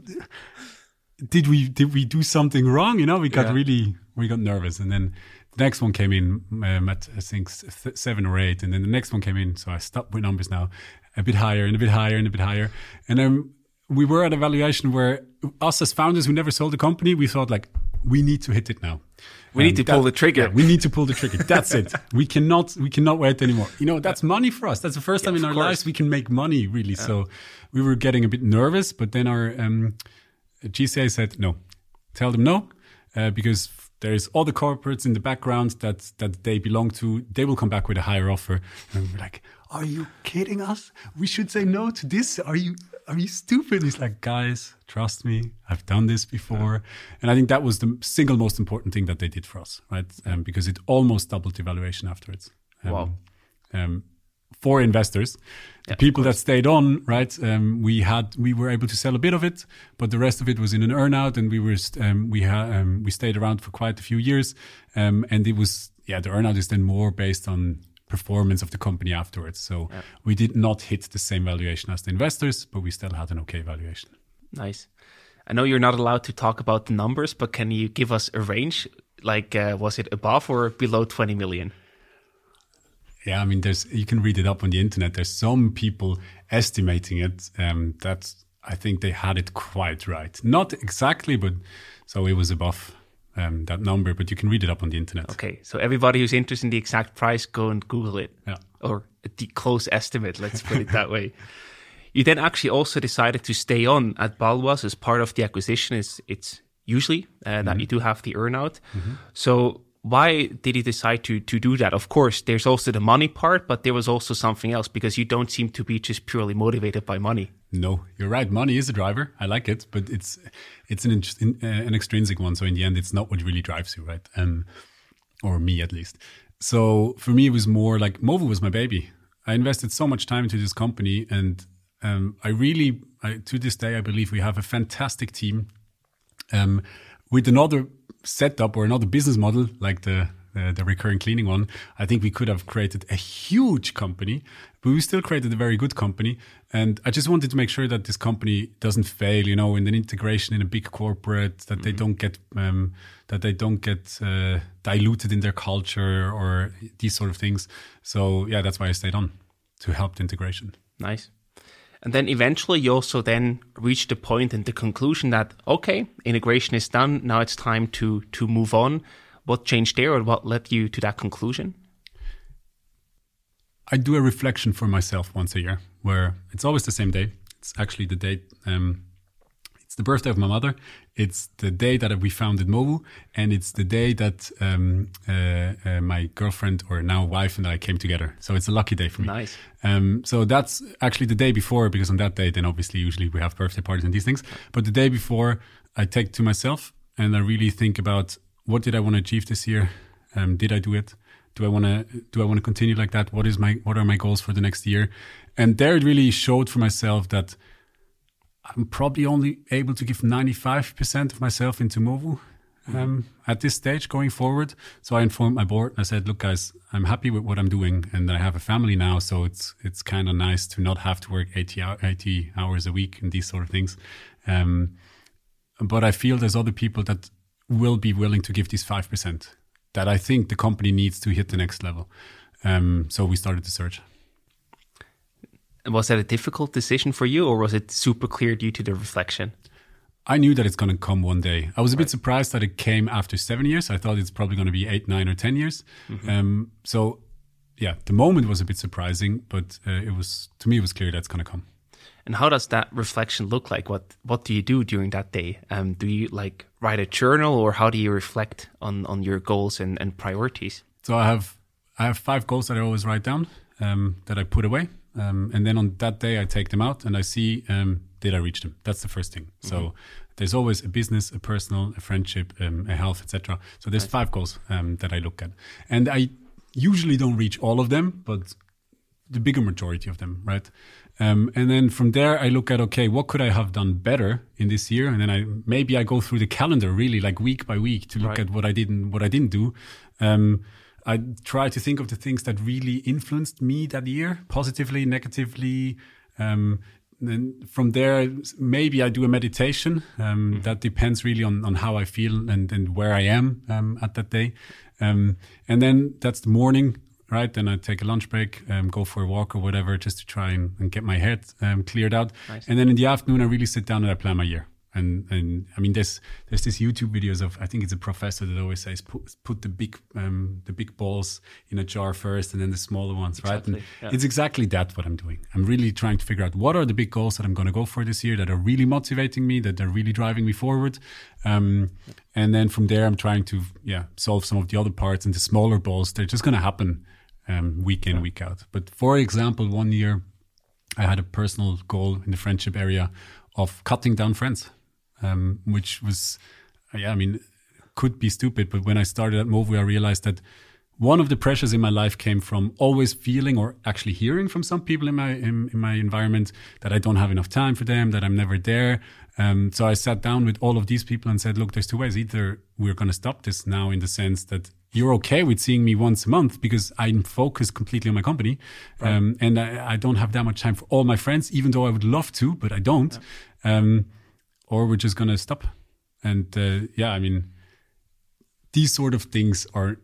Did we did we do something wrong? You know, we got yeah. really we got nervous, and then the next one came in um, at I think seven or eight, and then the next one came in. So I stopped with numbers now, a bit higher and a bit higher and a bit higher. And then we were at a valuation where us as founders who never sold the company, we thought like, we need to hit it now. We need to that, pull the trigger. Yeah, we need to pull the trigger. That's it. We cannot we cannot wait anymore. You know, that's money for us. That's the first time in our course. lives we can make money really. Yeah. So we were getting a bit nervous, but then our um, GCA said no. Tell them no, uh, because there's all the corporates in the background that that they belong to. They will come back with a higher offer, and we're like, "Are you kidding us? We should say no to this. Are you are you stupid?" He's like, "Guys, trust me. I've done this before." Yeah. And I think that was the single most important thing that they did for us, right? Um, because it almost doubled the valuation afterwards. Um, wow. Um, for investors. The yeah, people that stayed on, right? Um, we had we were able to sell a bit of it, but the rest of it was in an earnout, and we were um, we had um, we stayed around for quite a few years, um, and it was yeah the earnout is then more based on performance of the company afterwards. So yeah. we did not hit the same valuation as the investors, but we still had an okay valuation. Nice. I know you're not allowed to talk about the numbers, but can you give us a range? Like, uh, was it above or below 20 million? Yeah, I mean, there's you can read it up on the internet. There's some people estimating it. Um, that I think they had it quite right. Not exactly, but so it was above um, that number. But you can read it up on the internet. Okay, so everybody who's interested in the exact price, go and Google it. Yeah. Or the close estimate. Let's put it that way. You then actually also decided to stay on at Baloise as part of the acquisition. Is it's usually uh, mm-hmm. that you do have the earnout. Mm-hmm. So why did he decide to to do that? Of course, there's also the money part, but there was also something else because you don't seem to be just purely motivated by money. No, you're right. Money is a driver. I like it, but it's it's an uh, an extrinsic one. So in the end, it's not what really drives you, right? Um, or me at least. So for me, it was more like Movu was my baby. I invested so much time into this company, and um, I really, I, to this day, I believe we have a fantastic team. Um, with another setup or another business model like the uh, the recurring cleaning one, I think we could have created a huge company, but we still created a very good company. And I just wanted to make sure that this company doesn't fail, you know, in an integration in a big corporate, that mm-hmm. they don't get um, that they don't get uh, diluted in their culture or these sort of things. So yeah, that's why I stayed on to help the integration. Nice. And then eventually you also then reach the point and the conclusion that okay, integration is done. Now it's time to to move on. What changed there, or what led you to that conclusion? I do a reflection for myself once a year, where it's always the same day. It's actually the date. Um, the birthday of my mother. It's the day that we founded Movu, and it's the day that um, uh, uh, my girlfriend or now wife and I came together. So it's a lucky day for me. Nice. Um, so that's actually the day before, because on that day, then obviously usually we have birthday parties and these things. But the day before, I take to myself and I really think about what did I want to achieve this year? Um, did I do it? Do I want to do I want to continue like that? What is my what are my goals for the next year? And there it really showed for myself that I'm probably only able to give 95% of myself into Movu um, at this stage going forward. So I informed my board. and I said, "Look, guys, I'm happy with what I'm doing, and I have a family now, so it's it's kind of nice to not have to work 80, 80 hours a week and these sort of things." Um, but I feel there's other people that will be willing to give these 5% that I think the company needs to hit the next level. Um, so we started the search. Was that a difficult decision for you, or was it super clear due to the reflection? I knew that it's going to come one day. I was a right. bit surprised that it came after seven years. I thought it's probably going to be eight, nine, or ten years. Mm-hmm. Um, so, yeah, the moment was a bit surprising, but uh, it was to me it was clear that's going to come. And how does that reflection look like? What what do you do during that day? Um, do you like write a journal, or how do you reflect on on your goals and, and priorities? So I have I have five goals that I always write down um, that I put away, um, and then on that day I take them out and I see um, did I reach them. That's the first thing. Mm-hmm. So there's always a business, a personal, a friendship, um, a health, etc. So there's five goals um, that I look at, and I usually don't reach all of them, but the bigger majority of them, right? Um, and then from there, I look at okay, what could I have done better in this year? And then I maybe I go through the calendar really, like week by week, to look right. at what I didn't what I didn't do. Um, I try to think of the things that really influenced me that year, positively, negatively. Um, and from there, maybe I do a meditation. Um, mm-hmm. That depends really on, on how I feel and, and where I am um, at that day. Um, and then that's the morning right? Then I take a lunch break, um, go for a walk or whatever, just to try and, and get my head um, cleared out. Nice. And then in the afternoon, I really sit down and I plan my year. And and I mean, there's there's this YouTube videos of I think it's a professor that always says put put the big um, the big balls in a jar first and then the smaller ones, exactly. right? And yeah. it's exactly that what I'm doing. I'm really trying to figure out what are the big goals that I'm going to go for this year that are really motivating me, that are really driving me forward. Um, and then from there, I'm trying to yeah solve some of the other parts and the smaller balls. They're just going to happen um, week in, week out. But for example, one year I had a personal goal in the friendship area of cutting down friends, um, which was, yeah, I mean, could be stupid. But when I started at Movu, I realized that one of the pressures in my life came from always feeling or actually hearing from some people in my in, in my environment that I don't have enough time for them, that I'm never there. Um, so I sat down with all of these people and said, "Look, there's two ways. Either we're going to stop this now, in the sense that you're okay with seeing me once a month because I'm focused completely on my company, right. um, and I, I, don't have that much time for all my friends, even though I would love to, but I don't. Yeah. Um, or we're just gonna stop. And uh, yeah, I mean, these sort of things are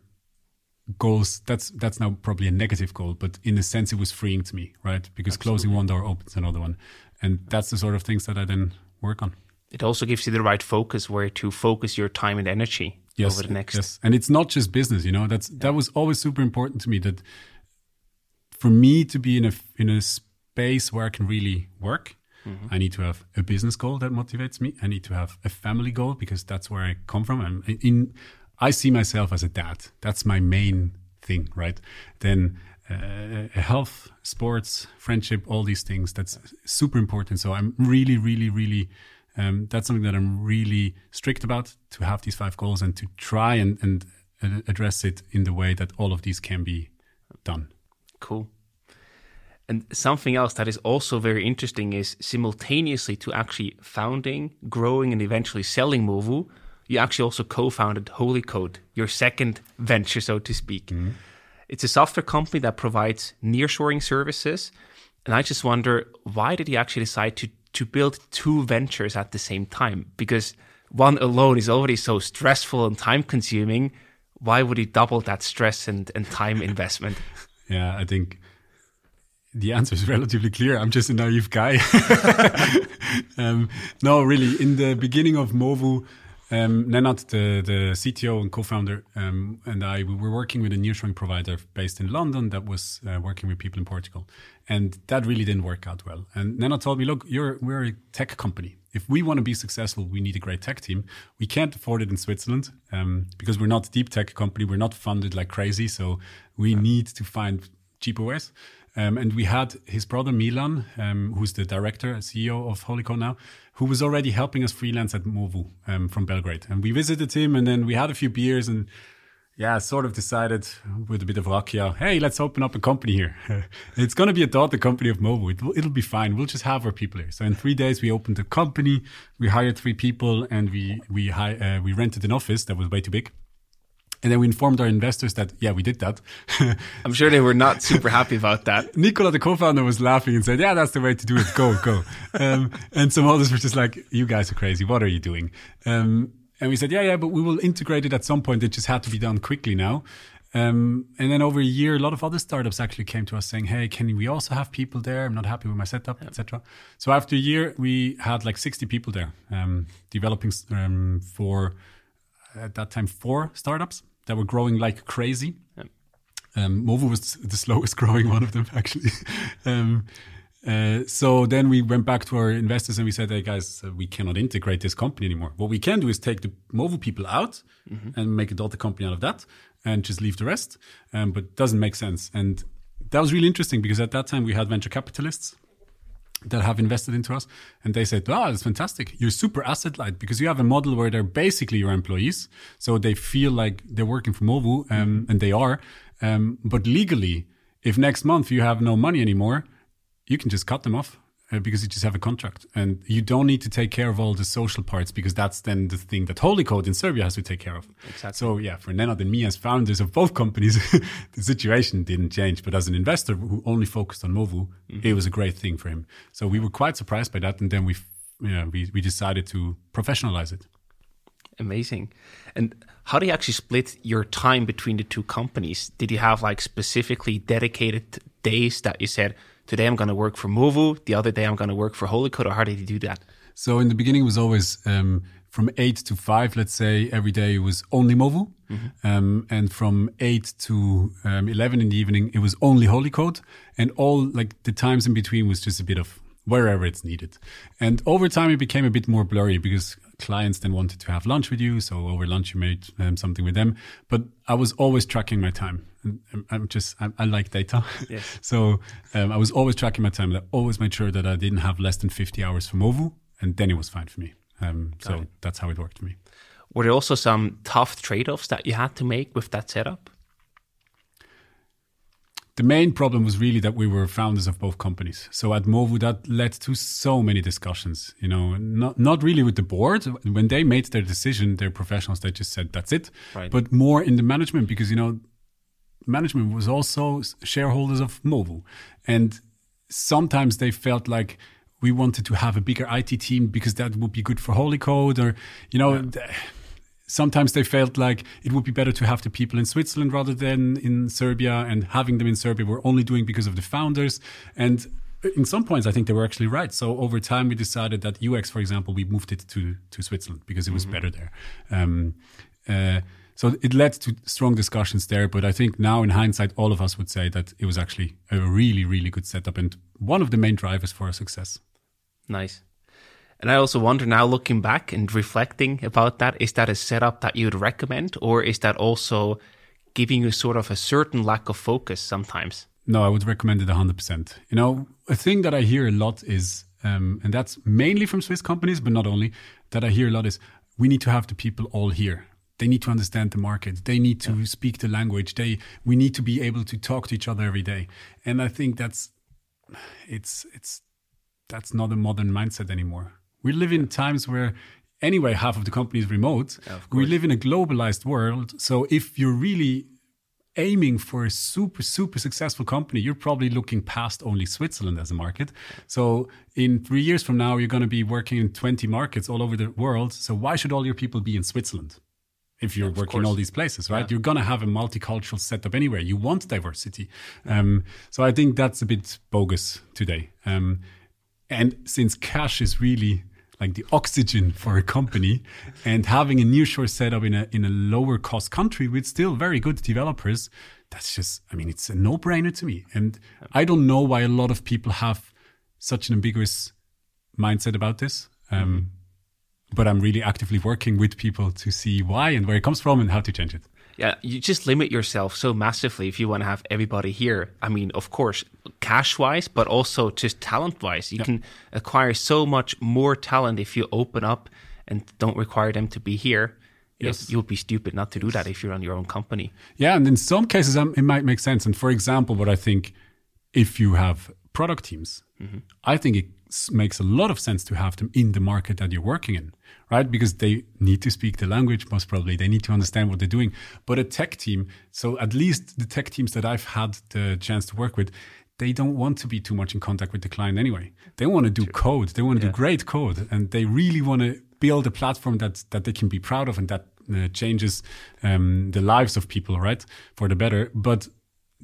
goals. That's that's now probably a negative goal, but in a sense, it was freeing to me, right? Because Absolutely. closing one door opens another one, and that's the sort of things that I then work on. It also gives you the right focus where to focus your time and energy yes, over the next. Yes, and it's not just business. You know, that's yeah. that was always super important to me. That for me to be in a in a space where I can really work, mm-hmm. I need to have a business goal that motivates me. I need to have a family goal because that's where I come from. And in I see myself as a dad. That's my main thing, right? Then uh, health, sports, friendship, all these things. That's super important. So I'm really, really, really um, that's something that I'm really strict about to have these five goals and to try and, and uh, address it in the way that all of these can be done. Cool. And something else that is also very interesting is simultaneously to actually founding, growing, and eventually selling Movu, you actually also co-founded Holycode, your second venture, so to speak. Mm-hmm. It's a software company that provides nearshoring services, and I just wonder why did you actually decide to to build two ventures at the same time? Because one alone is already so stressful and time consuming. Why would you double that stress and, and time investment? Yeah, I think the answer is relatively clear. I'm just a naive guy. um, no, really, in the beginning of Movu, um, Nenad, the, the CTO and co-founder, um, and I, we were working with a nearshoring provider based in London that was uh, working with people in Portugal. And that really didn't work out well. And Nenad told me, look, you're, we're a tech company. If we want to be successful, we need a great tech team. We can't afford it in Switzerland um, because we're not a deep tech company. We're not funded like crazy. So we need to find cheaper ways. Um, and we had his brother Milan, um, who's the director, CEO of Holycode now, who was already helping us freelance at Movu um, from Belgrade. And we visited him, and then we had a few beers, and yeah, sort of decided with a bit of rakia, hey, let's open up a company here. it's going to be a daughter company of Movu. It will, it'll be fine. We'll just have our people here. So in three days, we opened a company. We hired three people, and we we hi- uh, we rented an office that was way too big. And then we informed our investors that, yeah, we did that. I'm sure they were not super happy about that. Nicola, the co-founder, was laughing and said, yeah, that's the way to do it. Go, go. Um, and some others were just like, you guys are crazy. What are you doing? Um, and we said, yeah, yeah, but we will integrate it at some point. It just had to be done quickly now. Um, and then over a year, a lot of other startups actually came to us saying, "Hey, can we also have people there? I'm not happy with my setup, etc." So after a year, we had like 60 people there um, developing um, for at that time four startups that were growing like crazy. Um, Movu was the slowest growing one of them, actually. um, uh, so then we went back to our investors and we said, "Hey guys, uh, we cannot integrate this company anymore. What we can do is take the Movu people out and make a daughter company out of that, and just leave the rest. Um, but it doesn't make sense. And that was really interesting because at that time we had venture capitalists that have invested into us, and they said, "Wow, that's fantastic! You're super asset light because you have a model where they're basically your employees, so they feel like they're working for Movu, um, and they are. Um, but legally, if next month you have no money anymore, you can just cut them off." Uh, because you just have a contract and you don't need to take care of all the social parts because that's then the thing that Holycode in Serbia has to take care of. Exactly. So yeah, for Nenad and me as founders of both companies, the situation didn't change. But as an investor who only focused on Movu, it was a great thing for him. So we were quite surprised by that, and then we, you know, we we decided to professionalize it. Amazing. And how do you actually split your time between the two companies? Did you have like specifically dedicated days that you said, today I'm going to work for Movu, the other day I'm going to work for Holycode, or how did you do that? So in the beginning, it was always um, from eight to five. Let's say every day it was only Movu, um, and from eight to um, eleven in the evening, it was only Holycode, and all like the times in between was just a bit of wherever it's needed. And over time, it became a bit more blurry because clients then wanted to have lunch with you. So over lunch, you made um, something with them. But I was always tracking my time. And I'm- just, I, I like data. Yes. so um, I was always tracking my time. I always made sure that I didn't have less than 50 hours for Movu. And then it was fine for me. Um, so that's how it worked for me. Were there also some tough trade offs that you had to make with that setup? The main problem was really that we were founders of both companies. So at Movu, that led to so many discussions. You know, not not really with the board. When they made their decision, their professionals, they just said that's it. Right. But more in the management because you know, management was also shareholders of Movu, and sometimes they felt like we wanted to have a bigger IT team because that would be good for Holycode, or you know. th- sometimes they felt like it would be better to have the people in Switzerland rather than in Serbia, and having them in Serbia we're only doing because of the founders. And in some points, I think they were actually right. So over time, we decided that UX, for example, we moved it to to Switzerland because it was better there. Um, uh, so it led to strong discussions there. But I think now, in hindsight, all of us would say that it was actually a really, really good setup and one of the main drivers for our success. Nice. And I also wonder now, looking back and reflecting about that, is that a setup that you'd recommend, or is that also giving you sort of a certain lack of focus sometimes? No, I would recommend it 100%. You know, a thing that I hear a lot is, um, and that's mainly from Swiss companies, but not only, that I hear a lot is we need to have the people all here. They need to understand the market. They need to speak the language. They, we need to be able to talk to each other every day. And I think that's, it's, it's, that's not a modern mindset anymore. We live in times where anyway, half of the company is remote. we live in a globalized world. So if you're really aiming for a super, super successful company, you're probably looking past only Switzerland as a market. So in three years from now, you're going to be working in 20 markets all over the world. So why should all your people be in Switzerland? If you're working in all these places, right? You're going to have a multicultural setup anywhere. You want diversity. Um, so I think that's a bit bogus today. Um, and since cash is really like the oxygen for a company and having a nearshore setup in a in a lower cost country with still very good developers that's just i mean it's a no-brainer to me. And i don't know why a lot of people have such an ambiguous mindset about this um, but i'm really actively working with people to see why and where it comes from and how to change it yeah, you just limit yourself so massively if you want to have everybody here. I mean, of course, cash wise, but also just talent wise. You can acquire so much more talent if you open up and don't require them to be here. Yes. You'll be stupid not to do that if you're on your own company. Yeah, and in some cases, um, it might make sense. And for example, what I think if you have product teams, mm-hmm. I think it makes a lot of sense to have them in the market that you're working in, right? Because they need to speak the language, most probably. They need to understand what they're doing. But a tech team, so at least the tech teams that I've had the chance to work with, they don't want to be too much in contact with the client anyway. They want to do code. They want to yeah. do great code, and they really want to build a platform that that they can be proud of and that uh, changes um, the lives of people, right, for the better. But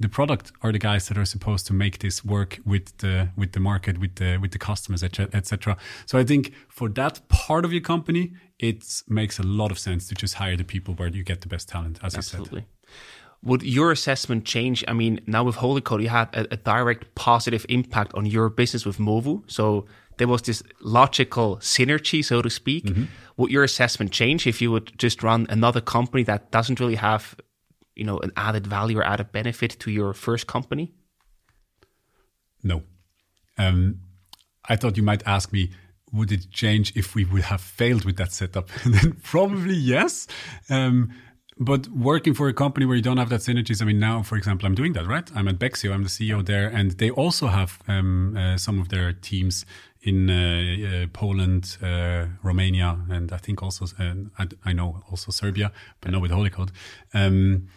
the product are the guys that are supposed to make this work with the with the market with the with the customers etc so i think for that part of your company it makes a lot of sense to just hire the people where you get the best talent as Absolutely. you said. Would your assessment change? I mean now with holycode you had a, a direct positive impact on your business with movu. So there was this logical synergy so to speak. Mm-hmm. would your assessment change if you would just run another company that doesn't really have you know an added value or added benefit to your first company? No. Um, I thought you might ask me, would it change if we would have failed with that setup? then probably yes. Um, but working for a company where you don't have that synergies, I mean, now, for example, I'm doing that, right? I'm at Bexio, I'm the CEO there, and they also have um, uh, some of their teams in uh, uh, Poland, uh, Romania, and I think also, uh, I, I, know also Serbia, but not with Holycode. Um,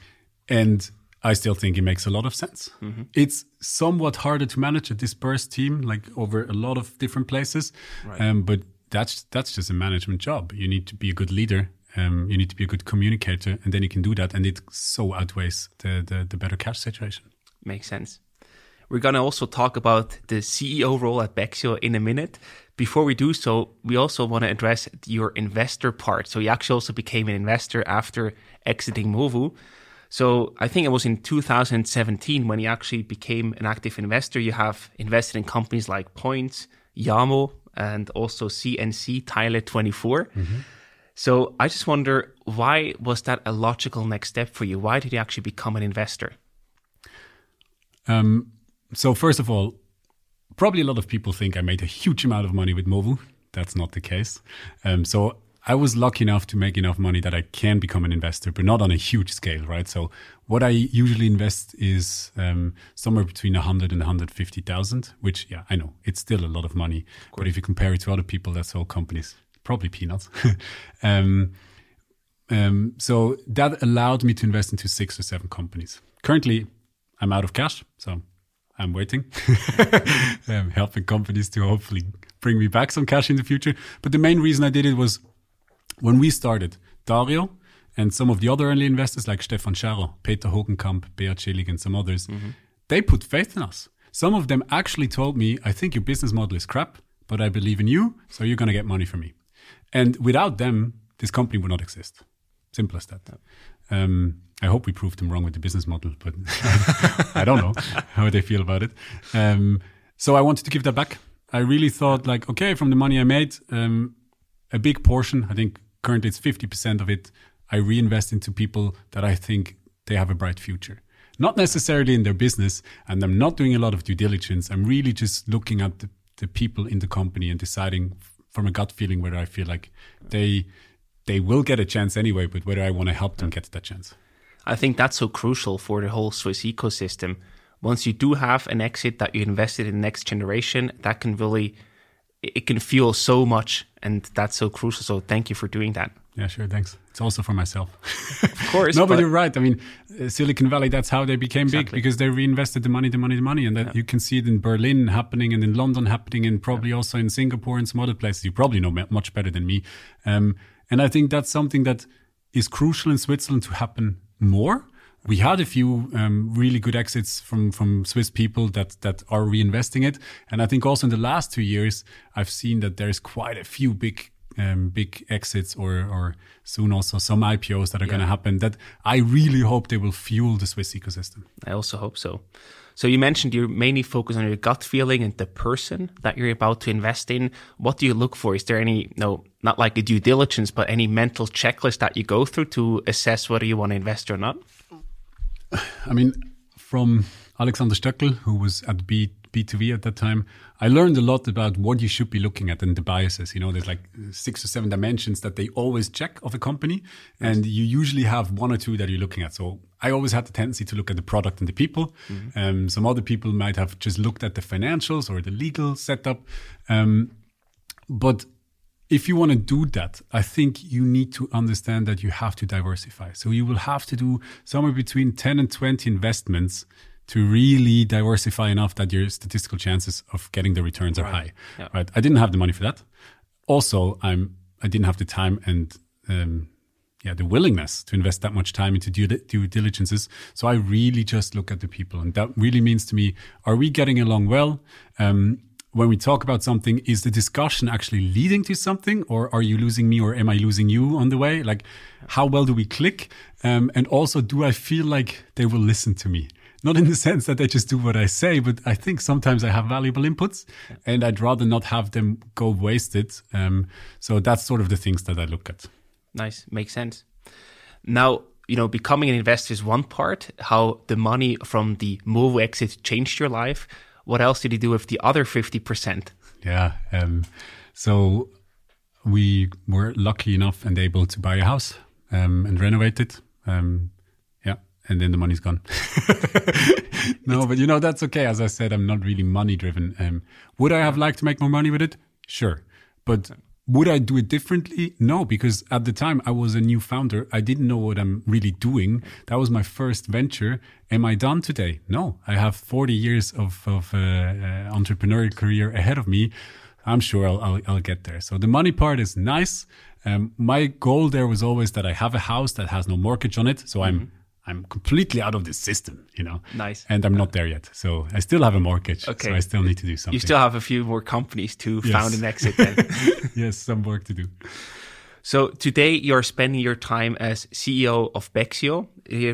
and I still think it makes a lot of sense. Mm-hmm. It's somewhat harder to manage a dispersed team, like over a lot of different places. Right. Um, but that's that's just a management job. You need to be a good leader. Um, you need to be a good communicator, and then you can do that. And it so outweighs the the, the better cash situation. Makes sense. We're going to also talk about the CEO role at Bexio in a minute. Before we do so, we also want to address your investor part. So you actually also became an investor after exiting Movu. So I think it was in 2017 when you actually became an active investor. You have invested in companies like Points, Yamo, and also CNC Tile 24. Mm-hmm. So I just wonder why was that a logical next step for you? Why did you actually become an investor? Um, so first of all, probably a lot of people think I made a huge amount of money with Movu. That's not the case. Um, so I was lucky enough to make enough money that I can become an investor, but not on a huge scale, right? So what I usually invest is um, somewhere between 100 and 150,000, which, yeah, I know it's still a lot of money. Of but if you compare it to other people that sell companies, probably peanuts. um, um, so that allowed me to invest into six or seven companies. Currently, I'm out of cash, so I'm waiting, I'm helping companies to hopefully bring me back some cash in the future. But the main reason I did it was when we started, Dario and some of the other early investors like Stefan Scharrer, Peter Hogenkamp, Beat Schillig, and some others, mm-hmm. they put faith in us. Some of them actually told me, I think your business model is crap, but I believe in you, so you're going to get money from me. And without them, this company would not exist. Simple as that. Um, I hope we proved them wrong with the business model, but I don't know how they feel about it. Um, so I wanted to give that back. I really thought, like, okay, from the money I made, um, a big portion, I think currently it's 50% of it, I reinvest into people that I think they have a bright future. Not necessarily in their business, and I'm not doing a lot of due diligence. I'm really just looking at the, the people in the company and deciding from a gut feeling whether I feel like they they will get a chance anyway, but whether I want to help them get that chance. I think that's so crucial for the whole Swiss ecosystem. Once you do have an exit that you invested in the next generation, that can really it can fuel so much, and that's so crucial. So thank you for doing that. Yeah, sure. Thanks. It's also for myself. Of course. no, but, but, you're right. I mean, uh, Silicon Valley, that's how they became exactly. big because they reinvested the money, the money, the money. And that yeah. you can see it in Berlin happening and in London happening and probably yeah. also in Singapore and some other places. You probably know much better than me. Um, and I think that's something that is crucial in Switzerland to happen more. We had a few um, really good exits from from Swiss people that that are reinvesting it, and I think also in the last two years I've seen that there's quite a few big um, big exits or or soon also some IPOs that are yeah. going to happen that I really hope they will fuel the Swiss ecosystem. I also hope so. So you mentioned you mainly focus on your gut feeling and the person that you're about to invest in. What do you look for? Is there any no not like a due diligence, but any mental checklist that you go through to assess whether you want to invest or not? I mean, from Alexander Stöckel, who was at B B2V at that time, I learned a lot about what you should be looking at and the biases. You know, there's like six or seven dimensions that they always check of a company, yes. and you usually have one or two that you're looking at. So I always had the tendency to look at the product and the people. Mm-hmm. Um, some other people might have just looked at the financials or the legal setup. Um, but if you want to do that, I think you need to understand that you have to diversify. So you will have to do somewhere between 10 and 20 investments to really diversify enough that your statistical chances of getting the returns are high. Yeah. Right. I didn't have the money for that. Also, I'm I didn't have the time and um, yeah, the willingness to invest that much time into due, due diligences. So I really just look at the people, and that really means to me: Are we getting along well? Um, when we talk about something, is the discussion actually leading to something, or are you losing me, or am I losing you on the way? Like, how well do we click? Um, and also, do I feel like they will listen to me? not in the sense that they just do what I say, but I think sometimes I have valuable inputs and I'd rather not have them go wasted. Um, so that's sort of the things that I look at. Nice. Makes sense. Now, you know, becoming an investor is one part, how the money from the Movu exit changed your life. What else did you do with the other 50%? Yeah. Um, so we were lucky enough and able to buy a house um, and renovate it. Um, and then the money's gone. no, but you know, that's okay. As I said, I'm not really money driven. Um, would I have liked to make more money with it? Sure. But would I do it differently? No, because at the time I was a new founder. I didn't know what I'm really doing. That was my first venture. Am I done today? No, I have 40 years of, of uh, uh, entrepreneurial career ahead of me. I'm sure I'll, I'll, I'll, get there. So the money part is nice. Um, my goal there was always that I have a house that has no mortgage on it. So mm-hmm. I'm completely out of the system, you know. Nice. And I'm not there yet. So I still have a mortgage. Okay. So I still need to do something. You still have a few more companies to yes. found and exit then. yes, some work to do. So today you're spending your time as CEO of Bexio.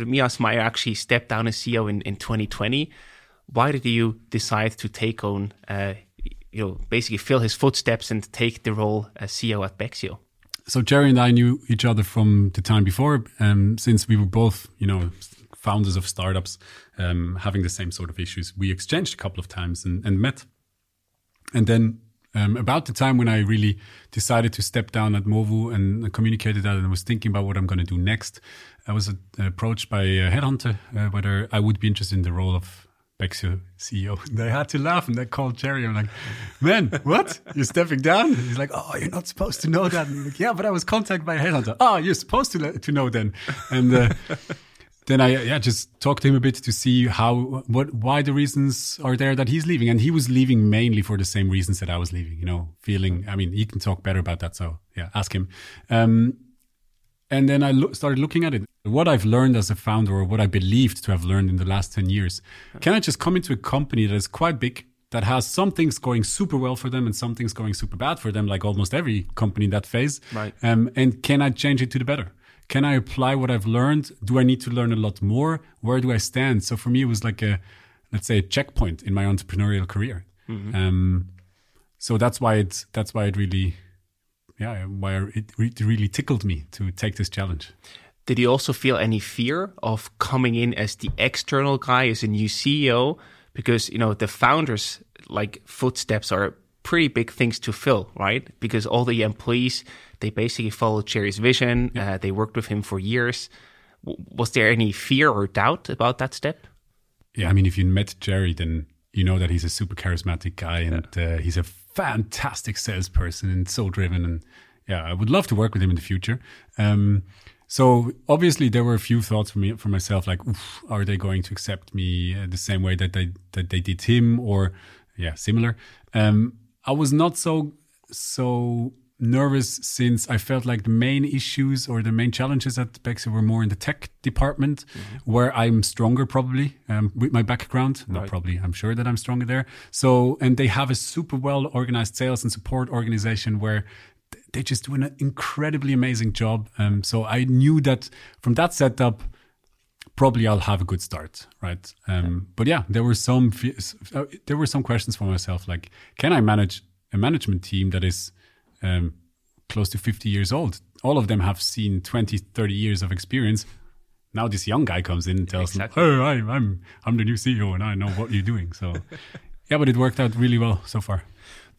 Mias Meyer actually stepped down as CEO in, in 2020. Why did you decide to take on, uh, you know, basically fill his footsteps and take the role as CEO at Bexio? So Jerry and I knew each other from the time before, um, since we were both, you know, founders of startups, um, having the same sort of issues. We exchanged a couple of times and, and met. And then um, about the time when I really decided to step down at Movu and communicated that and was thinking about what I'm going to do next, I was uh, approached by a headhunter uh, whether I would be interested in the role of CEO. They had to laugh and they called Jerry. I'm like, man, what? You're stepping down? He's like, oh, you're not supposed to know that. And I'm like, yeah, but I was contacted by a headhunter. Oh, you're supposed to to know then. And uh, then I yeah just talked to him a bit to see how what why the reasons are there that he's leaving. And he was leaving mainly for the same reasons that I was leaving. You know, feeling. I mean, he can talk better about that. So yeah, ask him. Um, and then I lo- started looking at it. What I've learned as a founder, or what I believed to have learned in the last 10 years, can I just come into a company that is quite big, that has some things going super well for them and some things going super bad for them, like almost every company in that phase? Right. Um, and can I change it to the better? Can I apply what I've learned? Do I need to learn a lot more? Where do I stand? So for me, it was like a, let's say, a checkpoint in my entrepreneurial career. Mm-hmm. Um, so that's why it's that's why it really yeah, where it really tickled me to take this challenge. Did you also feel any fear of coming in as the external guy, as a new CEO? Because you know the founders like footsteps are pretty big things to fill, right? Because all the employees they basically followed Jerry's vision. Yeah. Uh, they worked with him for years. W- was there any fear or doubt about that step? Yeah, I mean, if you met Jerry, then you know that he's a super charismatic guy and yeah. uh, he's a fantastic salesperson and so driven. And yeah, I would love to work with him in the future. Um, so obviously there were a few thoughts for me for myself, like, are they going to accept me uh, the same way that they that they did him, or yeah, similar. Um, I was not so so nervous since I felt like the main issues or the main challenges at Bexio were more in the tech department, mm-hmm. where I'm stronger probably um, with my background. Right. Not probably, I'm sure that I'm stronger there. So, and they have a super well organized sales and support organization where they just do an incredibly amazing job. Um, so I knew that from that setup, probably I'll have a good start, right? Um, yeah. But yeah, there were some uh, there were some questions for myself, like, can I manage a management team that is um, close to 50 years old? All of them have seen 20, 30 years of experience. Now this young guy comes in and tells exactly. them, "Oh, I'm I'm I'm the new CEO and I know what you're doing." So, yeah, but it worked out really well so far.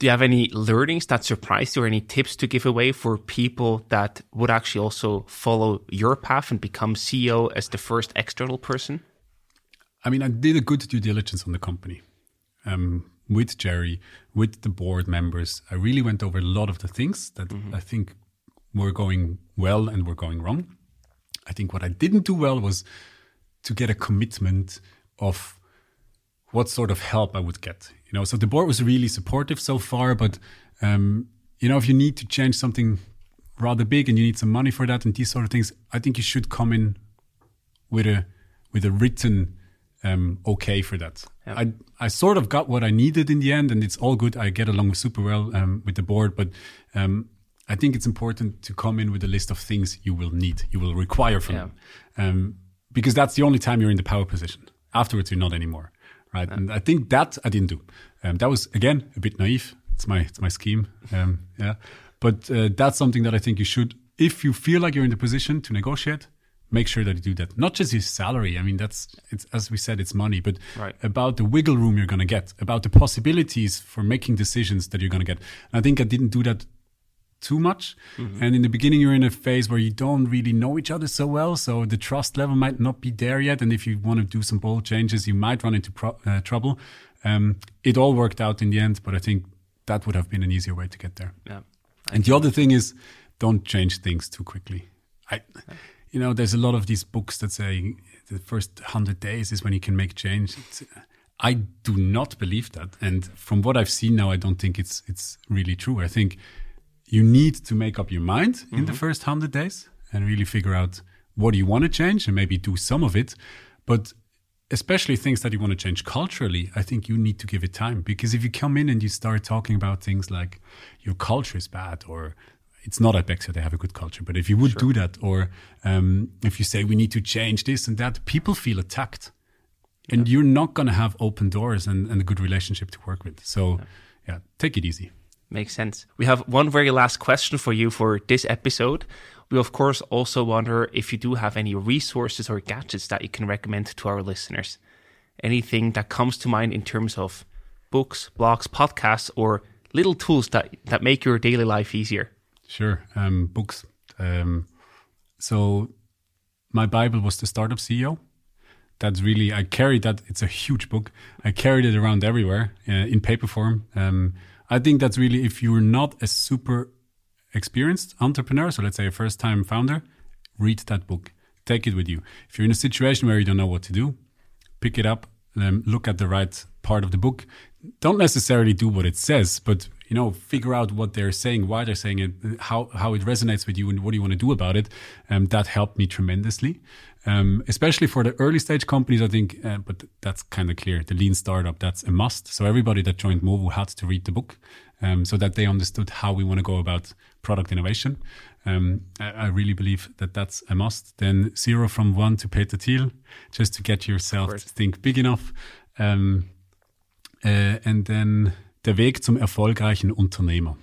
Do you have any learnings that surprised you or any tips to give away for people that would actually also follow your path and become CEO as the first external person? I mean, I did a good due diligence on the company um, with Jerry, with the board members. I really went over a lot of the things that mm-hmm. I think were going well and were going wrong. I think what I didn't do well was to get a commitment of what sort of help I would get you know? So the board was really supportive so far but um, you know if you need to change something rather big and you need some money for that and these sort of things i think you should come in with a with a written um, okay for that. Yep. i i sort of got what i needed in the end and it's all good. I get along super well um, with the board but um, i think it's important to come in with a list of things you will need you will require from yeah. them um, because that's the only time you're in the power position. Afterwards you're not anymore right? Yeah. And I think that I didn't do. Um, that was again a bit naive. It's my it's my scheme. Um, yeah, but uh, that's something that I think you should, if you feel like you're in the position to negotiate, make sure that you do that. Not just his salary. I mean, that's it's as we said, it's money, but right. about the wiggle room you're going to get, about the possibilities for making decisions that you're going to get. And I think I didn't do that too much. Mm-hmm. And in the beginning, you're in a phase where you don't really know each other so well. So the trust level might not be there yet. And if you want to do some bold changes, you might run into pro- uh, trouble. Um, it all worked out in the end, but I think that would have been an easier way to get there. Yeah. And the other thing is, don't change things too quickly. I, you know, there's a lot of these books that say the first hundred days is when you can make change. It's, I do not believe that, and from what I've seen now, I don't think it's it's really true. I think you need to make up your mind mm-hmm. in the mm-hmm. first 100 days and really figure out what you want to change and maybe do some of it. But especially things that you want to change culturally, I think you need to give it time. Because if you come in and you start talking about things like your culture is bad or it's not at Bexio, they have a good culture. But if you would sure. do that, or um, if you say we need to change this and that, people feel attacked. Yeah. And you're not going to have open doors and, and, a good relationship to work with. So, yeah, yeah take it easy. Makes sense. We have one very last question for you for this episode. We, of course, also wonder if you do have any resources or gadgets that you can recommend to our listeners. Anything that comes to mind in terms of books, blogs, podcasts, or little tools that, that make your daily life easier? Sure. Um, books. Um, so, my Bible was the Startup CEO. That's really, I carried that. It's a huge book. I carried it around everywhere uh, in paper form. Um, I think that's really if you're not a super experienced entrepreneur, so let's say a first time founder, read that book. Take it with you. If you're in a situation where you don't know what to do, pick it up, um, look at the right part of the book. Don't necessarily do what it says, but you know, figure out what they're saying, why they're saying it, how how it resonates with you, and what do you want to do about it. Um, that helped me tremendously um, especially for the early stage companies, I think, uh, but that's kind of clear. The lean startup, that's a must. So everybody that joined Movu had to read the book um, so that they understood how we want to go about product innovation. Um, I, I, really believe that that's a must. Then zero from one to Peter Thiel, just to get yourself to think big enough. Um, uh, and then Der Weg zum erfolgreichen Unternehmer.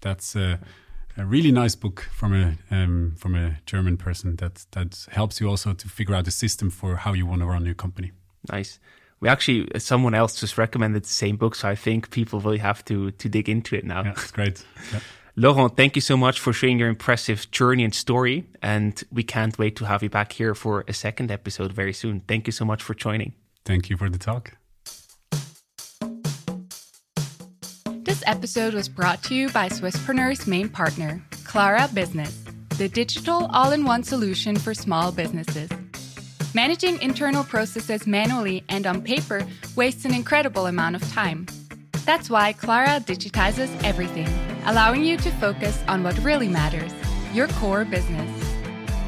That's uh, a really nice book from a um, from a German person that that helps you also to figure out the system for how you want to run your company. Nice. We actually someone else just recommended the same book, so I think people will have to to dig into it now. Yeah, it's great. Yeah. Laurent, thank you so much for sharing your impressive journey and story, and we can't wait to have you back here for a second episode very soon. Thank you so much for joining. Thank you for the talk. This episode was brought to you by Swisspreneurs' main partner, Klara Business, the digital all in one solution for small businesses. Managing internal processes manually and on paper wastes an incredible amount of time. That's why Klara digitizes everything, allowing you to focus on what really matters your core business.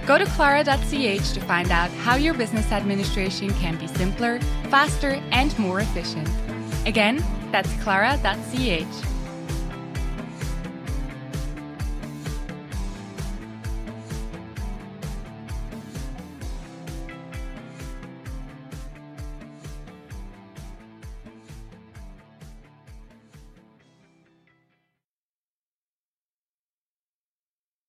Go to klara.ch to find out how your business administration can be simpler, faster, and more efficient. Again, that's klara.ch.